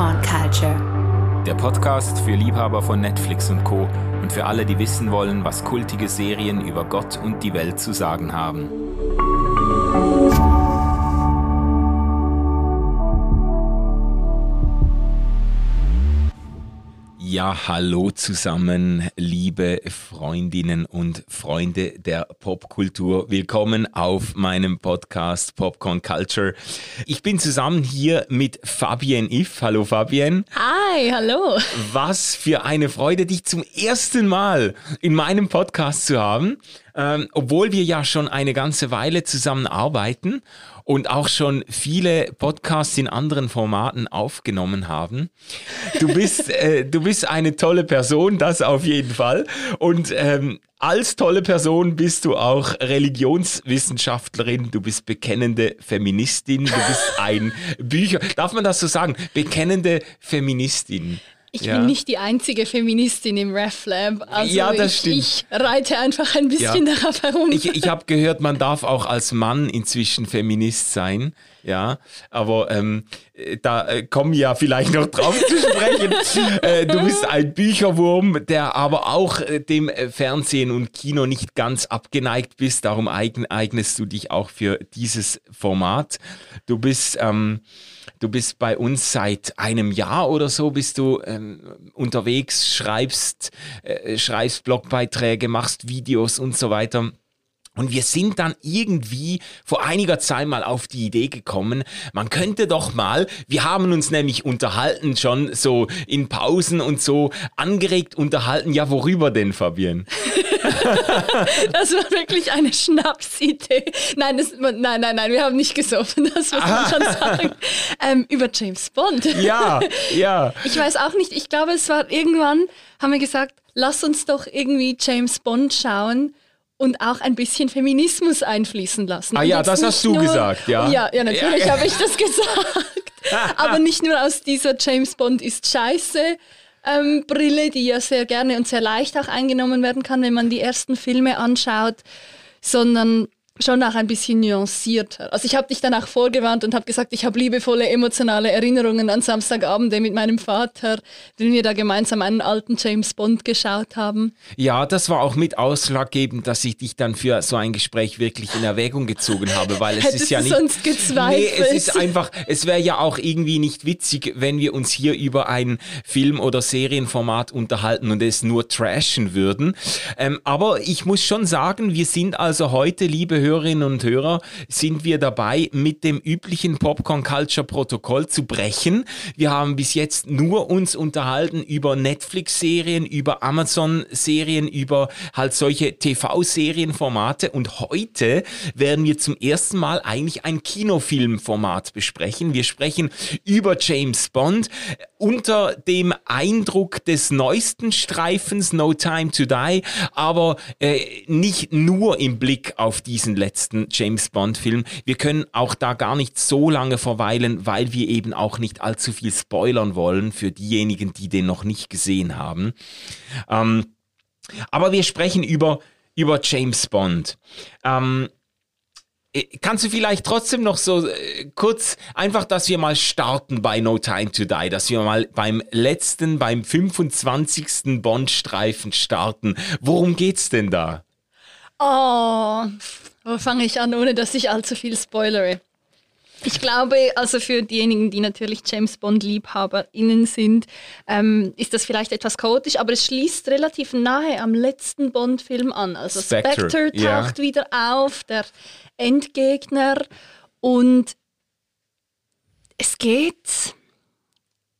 Popcorn Culture. Der Podcast für Liebhaber von Netflix und Co. und für alle, die wissen wollen, was kultige Serien über Gott und die Welt zu sagen haben. Ja, hallo zusammen, liebe Freundinnen und Freunde der Popkultur. Willkommen auf meinem Podcast Popcorn Culture. Ich bin zusammen hier mit Fabienne If. Hallo Fabienne. Hi, hallo. Was für eine Freude, dich zum ersten Mal in meinem Podcast zu haben. Ähm, obwohl wir ja schon eine ganze Weile zusammen arbeiten und auch schon viele Podcasts in anderen Formaten aufgenommen haben. Du bist, äh, du bist eine tolle Person, das auf jeden Fall. Und ähm, als tolle Person bist du auch Religionswissenschaftlerin, du bist bekennende Feministin, du bist ein Bücher, darf man das so sagen? Bekennende Feministin. Ich ja. bin nicht die einzige Feministin im RefLab. Also ja, das ich, stimmt. Ich reite einfach ein bisschen ja. darauf herum. Ich, ich habe gehört, man darf auch als Mann inzwischen Feminist sein. Ja, aber ähm, da äh, kommen ja vielleicht noch drauf zu sprechen. äh, du bist ein Bücherwurm, der aber auch äh, dem äh, Fernsehen und Kino nicht ganz abgeneigt bist. Darum eignest du dich auch für dieses Format. Du bist ähm, Du bist bei uns seit einem Jahr oder so, bist du ähm, unterwegs, schreibst, äh, schreibst Blogbeiträge, machst Videos und so weiter. Und wir sind dann irgendwie vor einiger Zeit mal auf die Idee gekommen, man könnte doch mal, wir haben uns nämlich unterhalten, schon so in Pausen und so angeregt unterhalten, ja, worüber denn, Fabian? das war wirklich eine Schnapsidee. Nein, das, nein, nein, nein, wir haben nicht gesoffen, das muss man schon sagen. Ähm, über James Bond. Ja, ja. Ich weiß auch nicht, ich glaube, es war irgendwann, haben wir gesagt, lass uns doch irgendwie James Bond schauen und auch ein bisschen Feminismus einfließen lassen. Ah ja, das hast du nur, gesagt, ja. Ja, ja natürlich ja. habe ich das gesagt. Aber nicht nur aus dieser James Bond ist scheiße ähm, Brille, die ja sehr gerne und sehr leicht auch eingenommen werden kann, wenn man die ersten Filme anschaut, sondern schon auch ein bisschen nuancierter. Also ich habe dich dann auch vorgewarnt und habe gesagt, ich habe liebevolle emotionale Erinnerungen an Samstagabende mit meinem Vater, den wir da gemeinsam einen alten James Bond geschaut haben. Ja, das war auch mit ausschlaggebend, dass ich dich dann für so ein Gespräch wirklich in Erwägung gezogen habe, weil es Hättest ist ja nicht sonst gezweifelt. Nee, es ist einfach, es wäre ja auch irgendwie nicht witzig, wenn wir uns hier über ein Film- oder Serienformat unterhalten und es nur trashen würden. Ähm, aber ich muss schon sagen, wir sind also heute, liebe Hörer, Hörerinnen und Hörer, sind wir dabei, mit dem üblichen Popcorn Culture Protokoll zu brechen. Wir haben bis jetzt nur uns unterhalten über Netflix-Serien, über Amazon-Serien, über halt solche TV-Serienformate und heute werden wir zum ersten Mal eigentlich ein Kinofilmformat besprechen. Wir sprechen über James Bond unter dem Eindruck des neuesten Streifens No Time to Die, aber äh, nicht nur im Blick auf diesen letzten James Bond-Film. Wir können auch da gar nicht so lange verweilen, weil wir eben auch nicht allzu viel spoilern wollen für diejenigen, die den noch nicht gesehen haben. Ähm, aber wir sprechen über, über James Bond. Ähm, äh, Kannst du vielleicht trotzdem noch so äh, kurz einfach, dass wir mal starten bei No Time to Die, dass wir mal beim letzten, beim 25. Bond-Streifen starten. Worum geht's denn da? Oh, wo fange ich an, ohne dass ich allzu viel spoilere? Ich glaube, also für diejenigen, die natürlich James Bond LiebhaberInnen sind, ähm, ist das vielleicht etwas chaotisch, aber es schließt relativ nahe am letzten Bond-Film an. Also Spectre, Spectre taucht yeah. wieder auf, der Endgegner und es geht.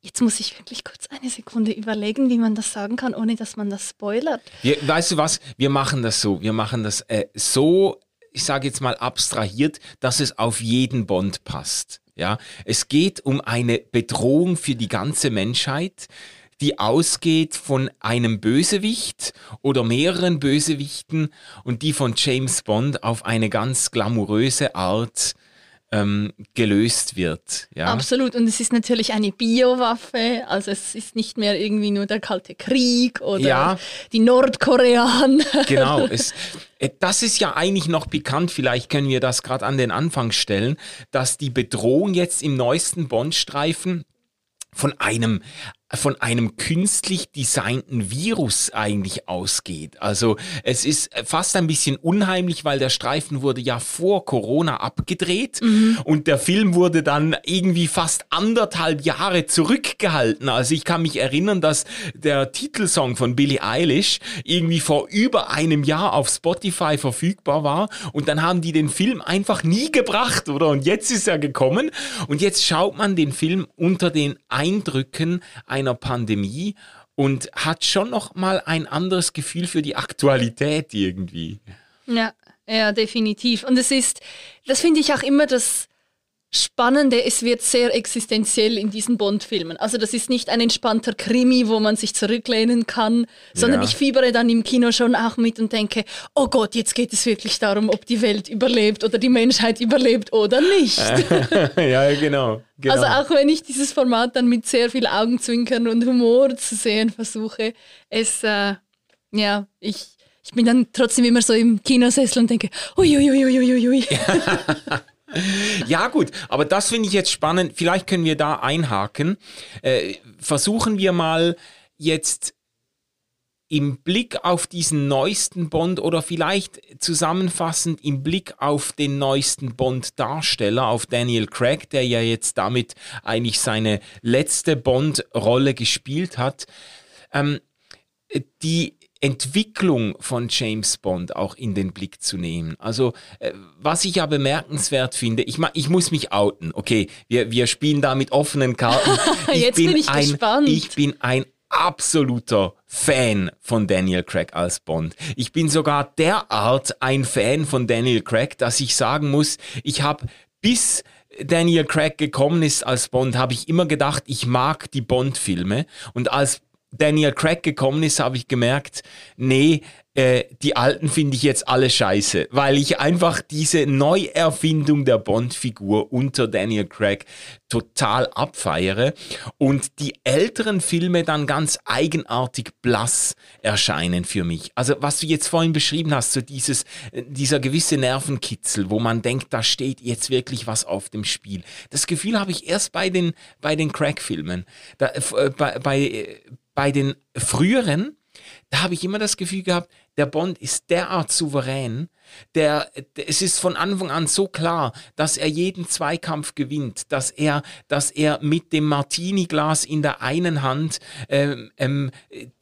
Jetzt muss ich wirklich kurz eine Sekunde überlegen, wie man das sagen kann, ohne dass man das spoilert. Wir, weißt du was? Wir machen das so. Wir machen das äh, so ich sage jetzt mal abstrahiert, dass es auf jeden Bond passt. Ja, es geht um eine Bedrohung für die ganze Menschheit, die ausgeht von einem Bösewicht oder mehreren Bösewichten und die von James Bond auf eine ganz glamouröse Art ähm, gelöst wird. Ja? Absolut. Und es ist natürlich eine Biowaffe. Also es ist nicht mehr irgendwie nur der Kalte Krieg oder ja. die Nordkoreaner. Genau. Es, äh, das ist ja eigentlich noch bekannt. Vielleicht können wir das gerade an den Anfang stellen, dass die Bedrohung jetzt im neuesten Bond-Streifen von einem von einem künstlich designten Virus eigentlich ausgeht. Also es ist fast ein bisschen unheimlich, weil der Streifen wurde ja vor Corona abgedreht mhm. und der Film wurde dann irgendwie fast anderthalb Jahre zurückgehalten. Also ich kann mich erinnern, dass der Titelsong von Billie Eilish irgendwie vor über einem Jahr auf Spotify verfügbar war und dann haben die den Film einfach nie gebracht, oder? Und jetzt ist er gekommen und jetzt schaut man den Film unter den Eindrücken einer Pandemie und hat schon noch mal ein anderes Gefühl für die Aktualität irgendwie. Ja, ja, definitiv. Und es ist, das finde ich auch immer das Spannende, es wird sehr existenziell in diesen Bond-Filmen. Also das ist nicht ein entspannter Krimi, wo man sich zurücklehnen kann, sondern ja. ich fiebere dann im Kino schon auch mit und denke, oh Gott, jetzt geht es wirklich darum, ob die Welt überlebt oder die Menschheit überlebt oder nicht. ja, genau, genau. Also auch wenn ich dieses Format dann mit sehr viel Augenzwinkern und Humor zu sehen versuche, es, äh, ja, ich, ich bin dann trotzdem immer so im Kinosessel und denke, uiuiuiuiui. Ja gut, aber das finde ich jetzt spannend. Vielleicht können wir da einhaken. Äh, versuchen wir mal jetzt im Blick auf diesen neuesten Bond oder vielleicht zusammenfassend im Blick auf den neuesten Bond-Darsteller, auf Daniel Craig, der ja jetzt damit eigentlich seine letzte Bond-Rolle gespielt hat, ähm, die Entwicklung von James Bond auch in den Blick zu nehmen. Also, äh, was ich ja bemerkenswert finde, ich, ich muss mich outen, okay, wir, wir spielen da mit offenen Karten. Ich Jetzt bin, bin ich ein, gespannt. Ich bin ein absoluter Fan von Daniel Craig als Bond. Ich bin sogar derart ein Fan von Daniel Craig, dass ich sagen muss, ich habe bis Daniel Craig gekommen ist als Bond, habe ich immer gedacht, ich mag die Bond-Filme. Und als Daniel Craig gekommen ist, habe ich gemerkt, nee, äh, die alten finde ich jetzt alle scheiße, weil ich einfach diese Neuerfindung der Bond-Figur unter Daniel Craig total abfeiere und die älteren Filme dann ganz eigenartig blass erscheinen für mich. Also was du jetzt vorhin beschrieben hast, so dieses, äh, dieser gewisse Nervenkitzel, wo man denkt, da steht jetzt wirklich was auf dem Spiel. Das Gefühl habe ich erst bei den, bei den Craig-Filmen. Äh, bei, bei, äh, bei den früheren, da habe ich immer das Gefühl gehabt, der Bond ist derart souverän, der, es ist von Anfang an so klar, dass er jeden Zweikampf gewinnt, dass er, dass er mit dem Martini-Glas in der einen Hand ähm, ähm,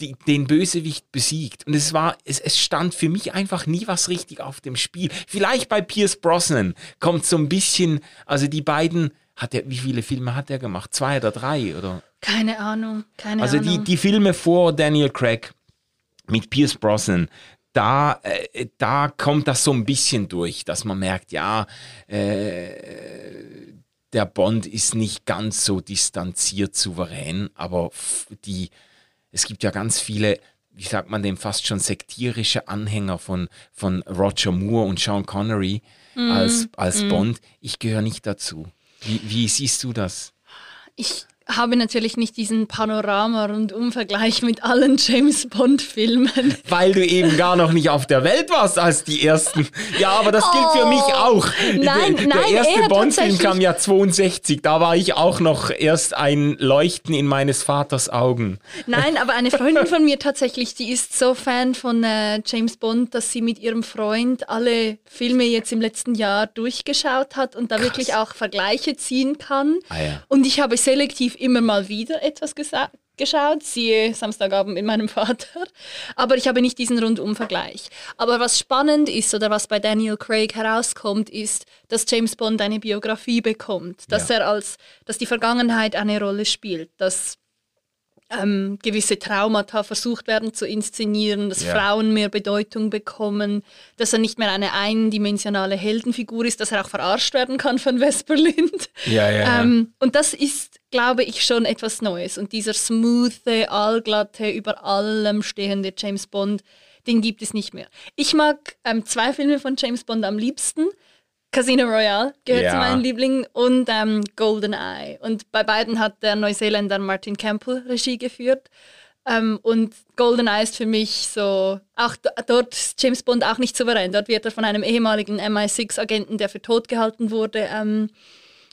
die, den Bösewicht besiegt. Und es war, es, es stand für mich einfach nie was richtig auf dem Spiel. Vielleicht bei Pierce Brosnan kommt so ein bisschen, also die beiden, hat er, wie viele Filme hat er gemacht? Zwei oder drei oder? Keine Ahnung, keine also Ahnung. Also die, die Filme vor Daniel Craig mit Pierce Brosnan, da, äh, da kommt das so ein bisschen durch, dass man merkt, ja, äh, der Bond ist nicht ganz so distanziert souverän, aber die, es gibt ja ganz viele, wie sagt man dem, fast schon sektierische Anhänger von, von Roger Moore und Sean Connery mm, als, als mm. Bond. Ich gehöre nicht dazu. Wie, wie siehst du das? Ich habe natürlich nicht diesen Panorama- und Umvergleich mit allen James Bond-Filmen. Weil du eben gar noch nicht auf der Welt warst als die ersten. Ja, aber das gilt oh, für mich oh, auch. Nein, der, nein, der erste Bond-Film kam ja 62. Da war ich auch noch erst ein Leuchten in meines Vaters Augen. Nein, aber eine Freundin von mir tatsächlich, die ist so Fan von äh, James Bond, dass sie mit ihrem Freund alle Filme jetzt im letzten Jahr durchgeschaut hat und da Krass. wirklich auch Vergleiche ziehen kann. Ah, ja. Und ich habe selektiv immer mal wieder etwas geschaut, siehe Samstagabend mit meinem Vater. Aber ich habe nicht diesen Rundumvergleich. Aber was spannend ist oder was bei Daniel Craig herauskommt, ist, dass James Bond eine Biografie bekommt, dass ja. er als, dass die Vergangenheit eine Rolle spielt, dass ähm, gewisse Traumata versucht werden zu inszenieren, dass ja. Frauen mehr Bedeutung bekommen, dass er nicht mehr eine eindimensionale Heldenfigur ist, dass er auch verarscht werden kann von Vesperlind. Ja, ja, ähm, und das ist, glaube ich, schon etwas Neues. Und dieser smoothe, allglatte, über allem stehende James Bond, den gibt es nicht mehr. Ich mag ähm, zwei Filme von James Bond am liebsten. Casino Royale gehört ja. zu meinen Lieblingen und ähm, Golden Eye. Und bei beiden hat der Neuseeländer Martin Campbell Regie geführt. Ähm, und Golden Eye ist für mich so, auch dort ist James Bond auch nicht souverän. Dort wird er von einem ehemaligen MI6-Agenten, der für tot gehalten wurde, ähm,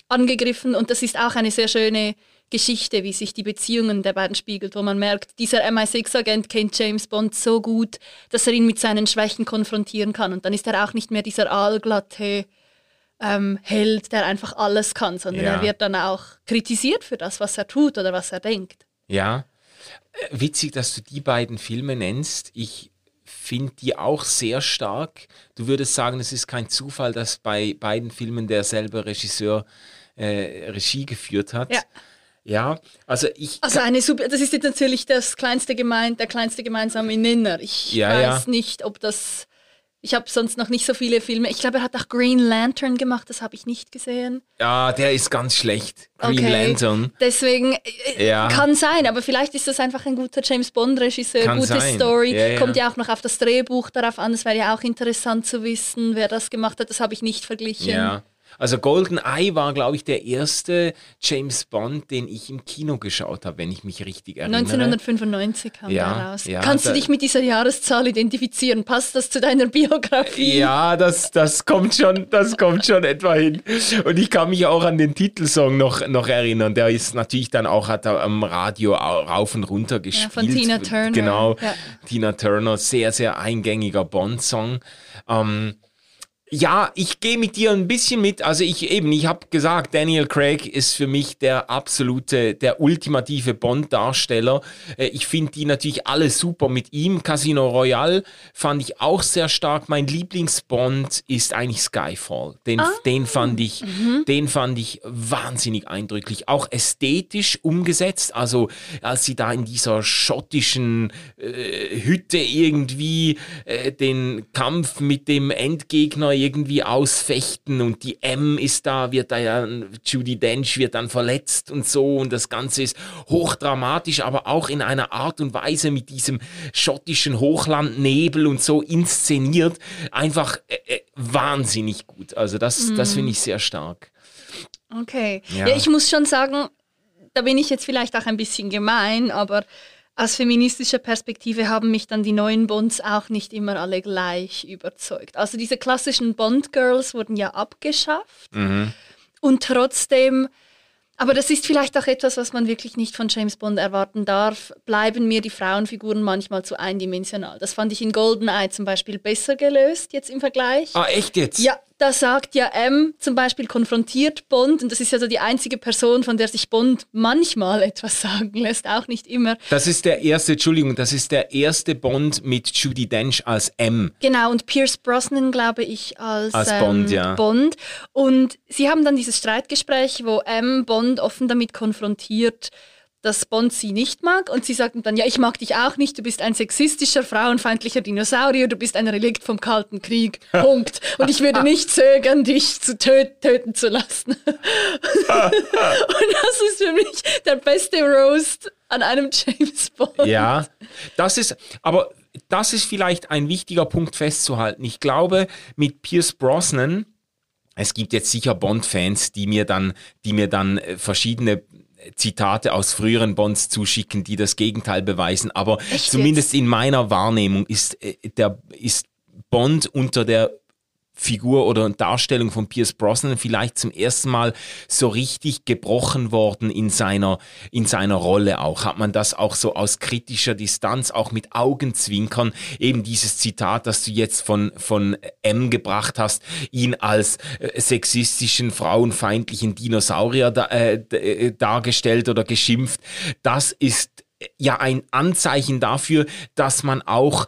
angegriffen. Und das ist auch eine sehr schöne Geschichte, wie sich die Beziehungen der beiden spiegelt, wo man merkt, dieser MI6-Agent kennt James Bond so gut, dass er ihn mit seinen Schwächen konfrontieren kann. Und dann ist er auch nicht mehr dieser allglatte ähm, Held, der einfach alles kann, sondern Ja. er wird dann auch kritisiert für das, was er tut oder was er denkt. Ja. Äh, Witzig, dass du die beiden Filme nennst. Ich finde die auch sehr stark. Du würdest sagen, es ist kein Zufall, dass bei beiden Filmen derselbe Regisseur äh, Regie geführt hat. Ja. Ja, also ich. Also eine super, das ist jetzt natürlich das kleinste gemein, der kleinste gemeinsame Nenner. Ich Ja, weiß ja. nicht, ob das. Ich habe sonst noch nicht so viele Filme. Ich glaube, er hat auch Green Lantern gemacht, das habe ich nicht gesehen. ja, der ist ganz schlecht. Green Okay. Lantern. Deswegen äh, Ja. kann sein, aber vielleicht ist das einfach ein guter James Bond-Regisseur, gute sein. Story. Ja, ja. Kommt ja auch noch auf das Drehbuch darauf an. Es wäre ja auch interessant zu wissen, wer das gemacht hat. Das habe ich nicht verglichen. Ja. Also Golden Eye war, glaube ich, der erste James Bond, den ich im Kino geschaut habe, wenn ich mich richtig erinnere. 1995 kam Ja, der raus. ja, Kannst du dich mit dieser Jahreszahl identifizieren? Passt das zu deiner Biografie? Ja, das, das kommt schon, das kommt schon etwa hin. Und ich kann mich auch an den Titelsong noch, noch erinnern. Der ist natürlich dann auch hat am Radio au- rauf und runter gespielt. von Tina Turner, Genau, ja. Tina Turner, sehr, sehr eingängiger Bond-Song. Ähm, ja, ich gehe mit dir ein bisschen mit. Also ich eben, ich habe gesagt, Daniel Craig ist für mich der absolute, der ultimative Bond-Darsteller. Äh, Ich finde die natürlich alle super mit ihm. Casino Royale fand ich auch sehr stark. Mein Lieblingsbond ist eigentlich Skyfall. Den, den fand ich, den fand ich wahnsinnig eindrücklich. Auch ästhetisch umgesetzt. Also als sie da in dieser schottischen äh, Hütte irgendwie äh, den Kampf mit dem Endgegner irgendwie ausfechten und die M ist da, wird da ja, Judy Dench wird dann verletzt und so und das Ganze ist hochdramatisch, aber auch in einer Art und Weise mit diesem schottischen Hochlandnebel und so inszeniert, einfach äh, äh, wahnsinnig gut. Also das, das finde ich sehr stark. Okay. Ja. Ja. ich muss schon sagen, da bin ich jetzt vielleicht auch ein bisschen gemein, aber aus feministischer Perspektive haben mich dann die neuen Bonds auch nicht immer alle gleich überzeugt. Also diese klassischen Bond-Girls wurden ja abgeschafft und trotzdem, aber das ist vielleicht auch etwas, was man wirklich nicht von James Bond erwarten darf, bleiben mir die Frauenfiguren manchmal zu eindimensional. Das fand ich in GoldenEye zum Beispiel besser gelöst jetzt im Vergleich. Ah, echt jetzt? Ja, da sagt ja M zum Beispiel konfrontiert Bond und das ist ja so die einzige Person, von der sich Bond manchmal etwas sagen lässt, auch nicht immer. Das ist der erste, Entschuldigung, das ist der erste Bond mit Judy Dench als M. Genau, und Pierce Brosnan, glaube ich, als, Als Bond, ähm, ja. Bond. Und sie haben dann dieses Streitgespräch, wo M Bond offen damit konfrontiert, dass Bond sie nicht mag. Und sie sagten dann, ja, ich mag dich auch nicht, du bist ein sexistischer, frauenfeindlicher Dinosaurier, du bist ein Relikt vom Kalten Krieg. Punkt. Und ich würde nicht zögern, dich zu tö töten zu lassen. Und das ist für mich der beste Roast an einem James Bond. Ja, das ist, aber das ist vielleicht ein wichtiger Punkt festzuhalten. Ich glaube, mit Pierce Brosnan, es gibt jetzt sicher Bond-Fans, die mir dann, die mir dann äh, verschiedene Zitate aus früheren Bonds zuschicken, die das Gegenteil beweisen. Aber Echt zumindest in meiner Wahrnehmung ist äh, der ist Bond unter der Figur oder Darstellung von Pierce Brosnan vielleicht zum ersten Mal so richtig gebrochen worden in seiner, in seiner Rolle auch. Hat man das auch so aus kritischer Distanz, auch mit Augenzwinkern, eben dieses Zitat, das du jetzt von, von M gebracht hast, ihn als äh, sexistischen, frauenfeindlichen Dinosaurier da, äh, äh, dargestellt oder geschimpft. Das ist ja ein Anzeichen dafür, dass man auch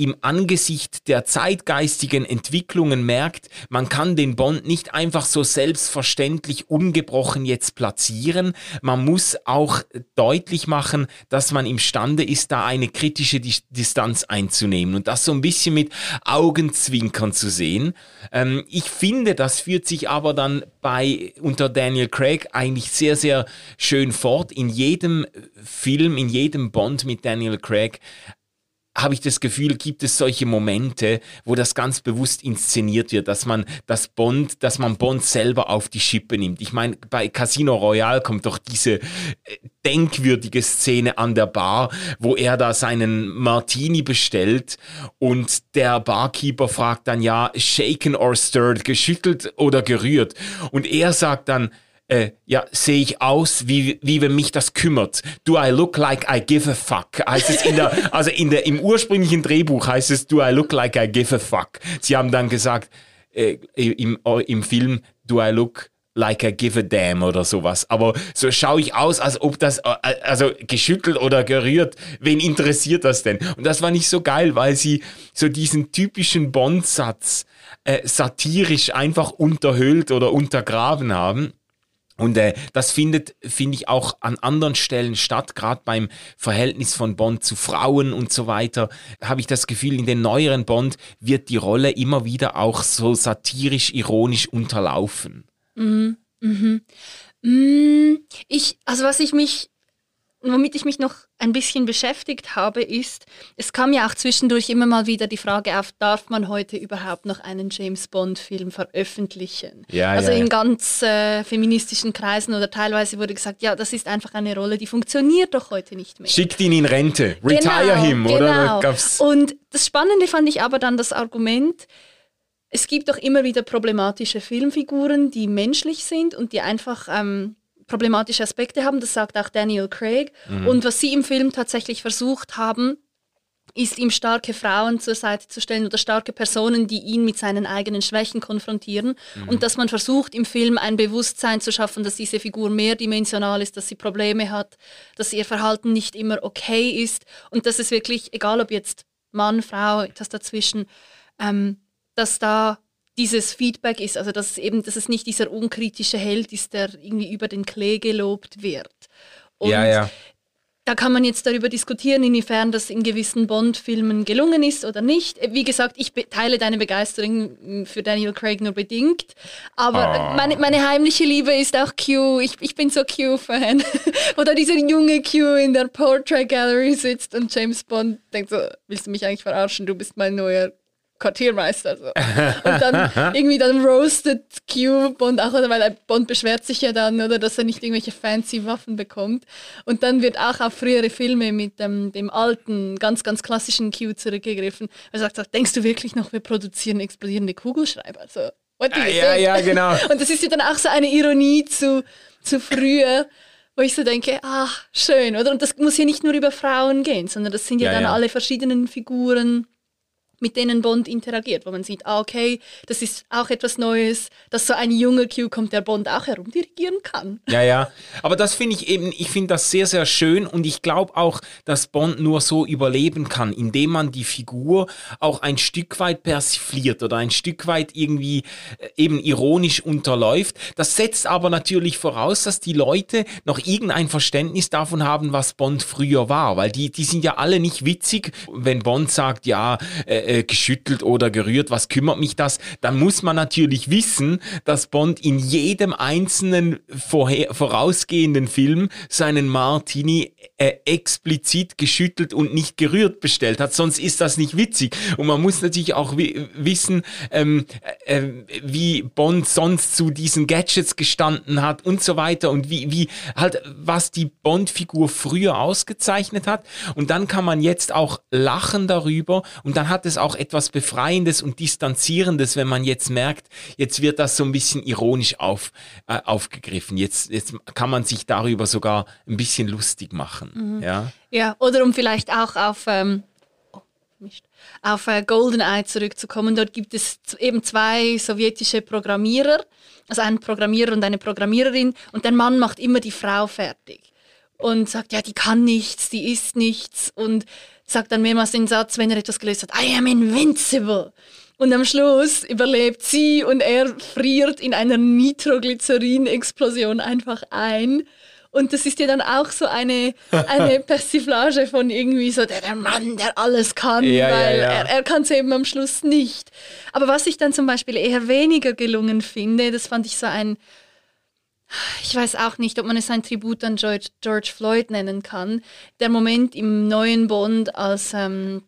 im Angesicht der zeitgeistigen Entwicklungen merkt, man kann den Bond nicht einfach so selbstverständlich ungebrochen jetzt platzieren. Man muss auch deutlich machen, dass man imstande ist, da eine kritische Dis Distanz einzunehmen und das so ein bisschen mit Augenzwinkern zu sehen. Ähm, ich finde, das führt sich aber dann bei unter Daniel Craig eigentlich sehr, sehr schön fort. In jedem Film, in jedem Bond mit Daniel Craig habe ich das Gefühl, gibt es solche Momente, wo das ganz bewusst inszeniert wird, dass man das Bond, dass man Bond selber auf die Schippe nimmt. Ich meine, bei Casino Royale kommt doch diese äh, denkwürdige Szene an der Bar, wo er da seinen Martini bestellt und der Barkeeper fragt dann ja, shaken or stirred, geschüttelt oder gerührt. Und er sagt dann, äh, ja, sehe ich aus, wie, wie wenn mich das kümmert. Do I look like I give a fuck? Heißt es in der, also in der, im ursprünglichen Drehbuch heißt es, do I look like I give a fuck? Sie haben dann gesagt, äh, im, im Film, do I look like I give a damn oder sowas. Aber so schaue ich aus, als ob das, äh, also geschüttelt oder gerührt, wen interessiert das denn? Und das war nicht so geil, weil sie so diesen typischen Bond-Satz äh, satirisch einfach unterhöhlt oder untergraben haben. Und äh, das findet, finde ich, auch an anderen Stellen statt, gerade beim Verhältnis von Bond zu Frauen und so weiter, habe ich das Gefühl, in den neueren Bond wird die Rolle immer wieder auch so satirisch, ironisch unterlaufen. Mhm. Mhm. Mm, ich, also was ich mich womit ich mich noch ein bisschen beschäftigt habe, ist, es kam ja auch zwischendurch immer mal wieder die Frage auf, darf man heute überhaupt noch einen James Bond-Film veröffentlichen? Ja, also ja, ja. in ganz äh, feministischen Kreisen oder teilweise wurde gesagt, ja, das ist einfach eine Rolle, die funktioniert doch heute nicht mehr. Schickt ihn in Rente, retire genau, him, genau. oder? Gab's Und das Spannende fand ich aber dann das Argument, es gibt doch immer wieder problematische Filmfiguren, die menschlich sind und die einfach ähm, problematische Aspekte haben. Das sagt auch Daniel Craig. Mhm. Und was sie im Film tatsächlich versucht haben, ist ihm starke Frauen zur Seite zu stellen oder starke Personen, die ihn mit seinen eigenen Schwächen konfrontieren. Mhm. Und dass man versucht, im Film ein Bewusstsein zu schaffen, dass diese Figur mehrdimensional ist, dass sie Probleme hat, dass ihr Verhalten nicht immer okay ist und dass es wirklich, egal ob jetzt Mann, Frau, etwas dazwischen, ähm, dass da dieses Feedback ist, also dass es eben, dass es nicht dieser unkritische Held ist, der irgendwie über den Klee gelobt wird. Und ja, ja. da kann man jetzt darüber diskutieren, inwiefern das in gewissen Bond-Filmen gelungen ist oder nicht. Wie gesagt, ich teile deine Begeisterung für Daniel Craig nur bedingt. Aber Oh. meine, meine heimliche Liebe ist auch Q. Ich, ich bin so Q-Fan. Wo da dieser junge Q in der Portrait Gallery sitzt und James Bond denkt so, willst du mich eigentlich verarschen? Du bist mein neuer Quartiermeister. So. Und dann irgendwie dann roastet Q Bond auch, weil Bond beschwert sich ja dann, oder dass er nicht irgendwelche fancy Waffen bekommt. Und dann wird auch auf frühere Filme mit ähm, dem alten, ganz, ganz klassischen Q zurückgegriffen. Er sagt, so, denkst du wirklich noch, wir produzieren explodierende Kugelschreiber? So, what Ah, ja, ja, genau. Und das ist ja dann auch so eine Ironie zu, zu früher, wo ich so denke, ach, schön, oder? Und das muss ja nicht nur über Frauen gehen, sondern das sind ja, Ja, dann ja. alle verschiedenen Figuren, mit denen Bond interagiert, wo man sieht, ah, okay, das ist auch etwas Neues, dass so ein junger Q kommt, der Bond auch herumdirigieren kann. Ja, ja. Aber das finde ich eben, ich finde das sehr, sehr schön und ich glaube auch, dass Bond nur so überleben kann, indem man die Figur auch ein Stück weit persifliert oder ein Stück weit irgendwie äh, eben ironisch unterläuft. Das setzt aber natürlich voraus, dass die Leute noch irgendein Verständnis davon haben, was Bond früher war, weil die, die sind ja alle nicht witzig, wenn Bond sagt, ja, äh, äh, geschüttelt oder gerührt, was kümmert mich das? Dann muss man natürlich wissen, dass Bond in jedem einzelnen vorher, vorausgehenden Film seinen Martini äh, explizit geschüttelt und nicht gerührt bestellt hat, sonst ist das nicht witzig. Und man muss natürlich auch wi wissen, ähm, äh, wie Bond sonst zu diesen Gadgets gestanden hat und so weiter und wie, wie halt, was die Bond-Figur früher ausgezeichnet hat. Und dann kann man jetzt auch lachen darüber und dann hat es auch etwas Befreiendes und Distanzierendes, wenn man jetzt merkt, jetzt wird das so ein bisschen ironisch auf, äh, aufgegriffen. Jetzt, jetzt kann man sich darüber sogar ein bisschen lustig machen. Ja? Ja, oder um vielleicht auch auf, ähm, oh, Mist, auf äh, GoldenEye zurückzukommen. Dort gibt es eben zwei sowjetische Programmierer, also einen Programmierer und eine Programmiererin. Und der Mann macht immer die Frau fertig und sagt, ja, die kann nichts, die ist nichts und sagt dann mehrmals den Satz, wenn er etwas gelöst hat, I am invincible. Und am Schluss überlebt sie und er friert in einer Nitroglycerin-Explosion einfach ein. Und das ist ja dann auch so eine, eine Persiflage von irgendwie so der, der Mann, der alles kann, Ja, ja, weil ja. er, er kann es eben am Schluss nicht. Aber was ich dann zum Beispiel eher weniger gelungen finde, das fand ich so ein, ich weiß auch nicht, ob man es ein Tribut an George, George Floyd nennen kann. Der Moment im neuen Bond, als ähm,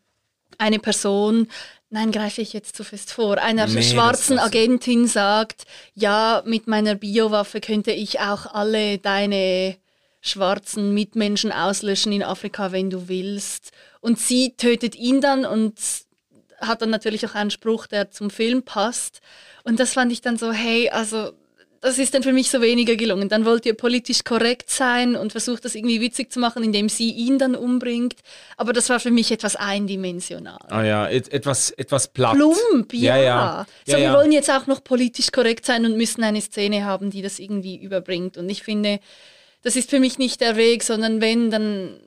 eine Person, nein, greife ich jetzt zu fest vor, einer Nee, schwarzen. Agentin sagt, ja, mit meiner Biowaffe könnte ich auch alle deine schwarzen Mitmenschen auslöschen in Afrika, wenn du willst. Und sie tötet ihn dann und hat dann natürlich auch einen Spruch, der zum Film passt. Und das fand ich dann so, hey, also das ist dann für mich so weniger gelungen. Dann wollt ihr politisch korrekt sein und versucht das irgendwie witzig zu machen, indem sie ihn dann umbringt. Aber das war für mich etwas eindimensional. Ah ja, et etwas, etwas platt. Plump, ja. Ja, ja. So, Ja, wir wollen jetzt auch noch politisch korrekt sein und müssen eine Szene haben, die das irgendwie überbringt. Und ich finde, das ist für mich nicht der Weg, sondern wenn, dann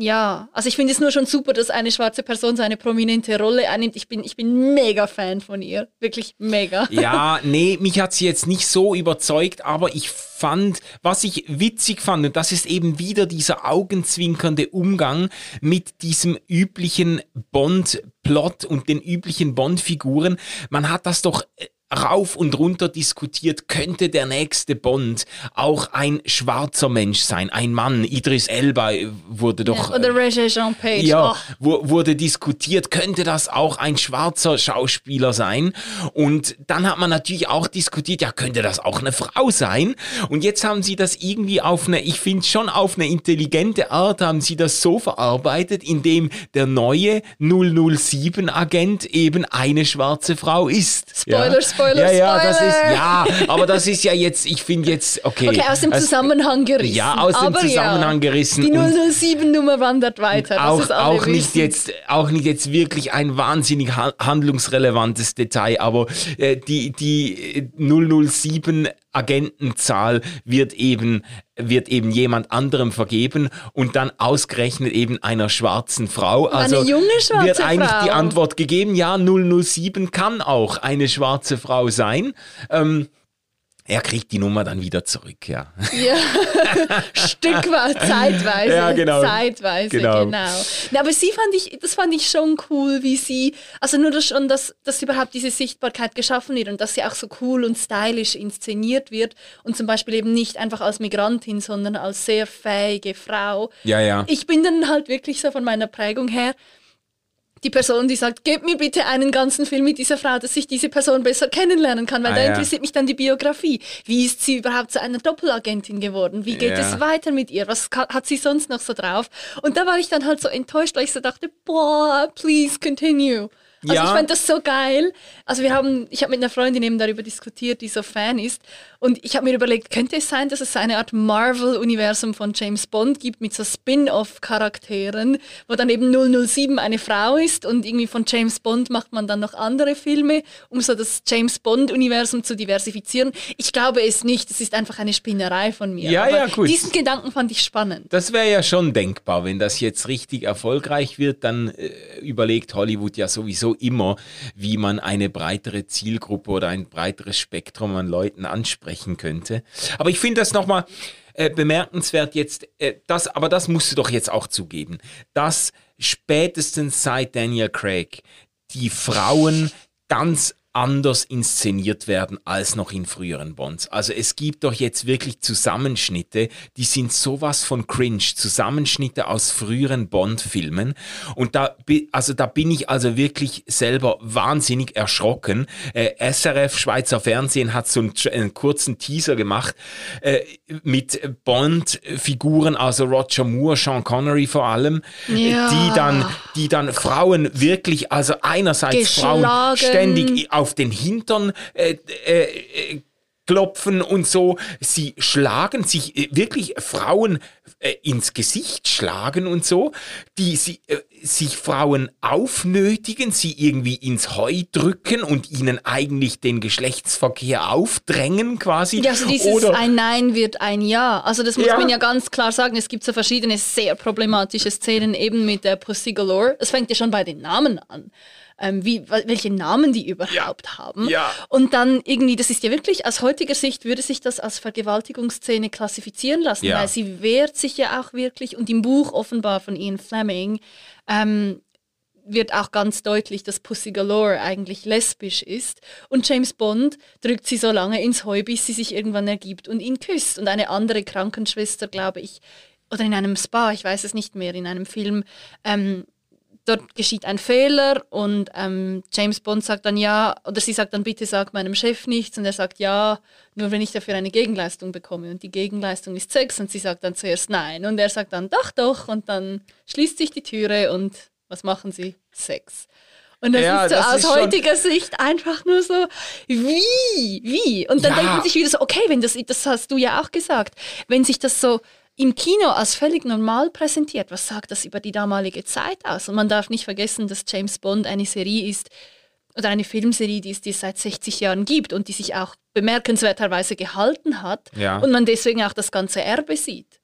ja, also ich finde es nur schon super, dass eine schwarze Person so eine prominente Rolle einnimmt. Ich bin, ich bin mega Fan von ihr. Wirklich mega. Ja, nee, mich hat sie jetzt nicht so überzeugt, aber ich fand, was ich witzig fand, und das ist eben wieder dieser augenzwinkernde Umgang mit diesem üblichen Bond-Plot und den üblichen Bond-Figuren. Man hat das doch äh, rauf und runter diskutiert, könnte der nächste Bond auch ein schwarzer Mensch sein, ein Mann. Idris Elba äh, wurde doch... Oder Roger Jean Page. Ja, Oh. wu- wurde diskutiert, könnte das auch ein schwarzer Schauspieler sein? Und dann hat man natürlich auch diskutiert, ja, könnte das auch eine Frau sein? Und jetzt haben sie das irgendwie auf eine, ich finde schon auf eine intelligente Art, haben sie das so verarbeitet, indem der neue 007-Agent eben eine schwarze Frau ist. Spoiler, ja. Spoiler, ja, ja, das Spoiler. ist, ja, aber das ist ja jetzt, ich finde jetzt, okay. Okay, aus dem Es- Zusammenhang gerissen. Ja, aus dem Aber Zusammenhang ja, gerissen. Die und- 007-Nummer wandert weiter. Das auch, auch nicht jetzt auch nicht jetzt wirklich ein wahnsinnig ha handlungsrelevantes Detail, aber äh, die die äh, 007 Agentenzahl wird eben wird eben jemand anderem vergeben und dann ausgerechnet eben einer schwarzen Frau. Also Eine junge schwarze wird eigentlich Frau. die Antwort gegeben, ja 007 kann auch eine schwarze Frau sein. Ähm, er kriegt die Nummer dann wieder zurück, ja. Ja, Stück weit, zeitweise. Ja, genau. Zeitweise, Genau. genau. Na, aber sie fand ich, das fand ich schon cool, wie sie, also nur das schon, dass, dass überhaupt diese Sichtbarkeit geschaffen wird und dass sie auch so cool und stylisch inszeniert wird und zum Beispiel eben nicht einfach als Migrantin, sondern als sehr fähige Frau. Ja, ja. Ich bin dann halt wirklich so von meiner Prägung her die Person, die sagt, gebt mir bitte einen ganzen Film mit dieser Frau, dass ich diese Person besser kennenlernen kann, weil Ah, da ja. interessiert mich dann die Biografie. Wie ist sie überhaupt zu einer Doppelagentin geworden? Wie geht Ja. es weiter mit ihr? Was hat sie sonst noch so drauf? Und da war ich dann halt so enttäuscht, weil ich so dachte, boah, please continue. Also Ja. ich fand das so geil. Also wir haben, ich habe mit einer Freundin eben darüber diskutiert, die so Fan ist. Und ich habe mir überlegt, könnte es sein, dass es eine Art Marvel-Universum von James Bond gibt mit so Spin-off-Charakteren, wo dann eben 007 eine Frau ist und irgendwie von James Bond macht man dann noch andere Filme, um so das James Bond-Universum zu diversifizieren. Ich glaube es nicht. Es ist einfach eine Spinnerei von mir. Ja, Aber ja, gut. Diesen Gedanken fand ich spannend. Das wäre ja schon denkbar, wenn das jetzt richtig erfolgreich wird, dann äh, überlegt Hollywood ja sowieso immer, wie man eine breitere Zielgruppe oder ein breiteres Spektrum an Leuten ansprechen könnte. Aber ich finde das nochmal äh, bemerkenswert jetzt, äh, das, aber das musst du doch jetzt auch zugeben, dass spätestens seit Daniel Craig die Frauen ganz anders inszeniert werden als noch in früheren Bonds. Also es gibt doch jetzt wirklich Zusammenschnitte, die sind sowas von cringe, Zusammenschnitte aus früheren Bond-Filmen und da, also da bin ich also wirklich selber wahnsinnig erschrocken. Äh, SRF Schweizer Fernsehen hat so einen, einen kurzen Teaser gemacht äh, mit Bond-Figuren, also Roger Moore, Sean Connery vor allem, Ja. die dann, die dann Frauen wirklich, also einerseits Frauen ständig auf den Hintern äh, äh, äh, klopfen und so. Sie schlagen sich äh, wirklich Frauen äh, ins Gesicht schlagen und so, die sie, äh, sich Frauen aufnötigen, sie irgendwie ins Heu drücken und ihnen eigentlich den Geschlechtsverkehr aufdrängen quasi. Ja, also dieses Oder ein Nein wird ein Ja. Also das muss Ja. man ja ganz klar sagen. Es gibt so verschiedene sehr problematische Szenen eben mit der Pussy Galore. Es fängt ja schon bei den Namen an. Ähm, wie, wel- welche Namen die überhaupt haben. Ja. Und dann irgendwie, das ist ja wirklich, aus heutiger Sicht würde sich das als Vergewaltigungsszene klassifizieren lassen, Ja. weil sie wehrt sich ja auch wirklich und im Buch offenbar von Ian Fleming ähm, wird auch ganz deutlich, dass Pussy Galore eigentlich lesbisch ist. Und James Bond drückt sie so lange ins Heu, bis sie sich irgendwann ergibt und ihn küsst. Und eine andere Krankenschwester, glaube ich, oder in einem Spa, ich weiß es nicht mehr, in einem Film, ähm, dort geschieht ein Fehler und ähm, James Bond sagt dann ja, oder sie sagt dann, bitte sag meinem Chef nichts und er sagt ja, nur wenn ich dafür eine Gegenleistung bekomme und die Gegenleistung ist Sex und sie sagt dann zuerst nein und er sagt dann doch, doch und dann schließt sich die Türe und was machen sie? Sex. Und das Ja, ist so das aus ist heutiger Sicht einfach nur so, wie, wie? Und dann Ja. denkt man sich wieder so, okay, wenn das, das hast du ja auch gesagt, wenn sich das so im Kino als völlig normal präsentiert, was sagt das über die damalige Zeit aus? Und man darf nicht vergessen, dass James Bond eine Serie ist, oder eine Filmserie, die es die es seit 60 Jahren gibt und die sich auch bemerkenswerterweise gehalten hat Ja. und man deswegen auch das ganze Erbe sieht.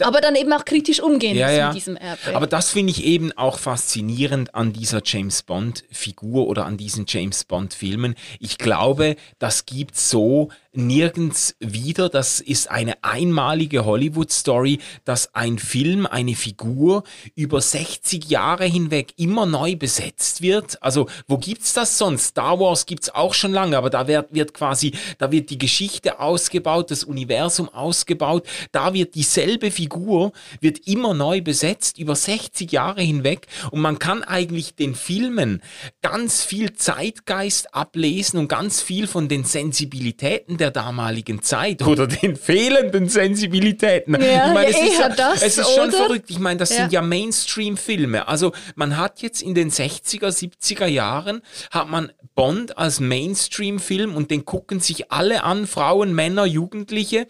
Aber dann eben auch kritisch umgehen Ja, ja. mit diesem Erbe. Aber das finde ich eben auch faszinierend an dieser James Bond-Figur oder an diesen James Bond-Filmen. Ich glaube, das gibt so nirgends wieder. Das ist eine einmalige Hollywood-Story, dass ein Film, eine Figur über 60 Jahre hinweg immer neu besetzt wird. Also, wo gibt's das sonst? Star Wars gibt's auch schon lange, aber da wird, wird quasi, da wird die Geschichte ausgebaut, das Universum ausgebaut. Da wird dieselbe Figur, wird immer neu besetzt, über 60 Jahre hinweg. Und man kann eigentlich den Filmen ganz viel Zeitgeist ablesen und ganz viel von den Sensibilitäten der damaligen Zeit oder den fehlenden Sensibilitäten. Ja, ich meine, ja, es ist, ja, das, es ist schon oder? verrückt. Ich meine, das Ja. sind ja Mainstream-Filme. Also man hat jetzt in den 60er, 70er Jahren hat man Bond als Mainstream-Film und den gucken sich alle an, Frauen, Männer, Jugendliche.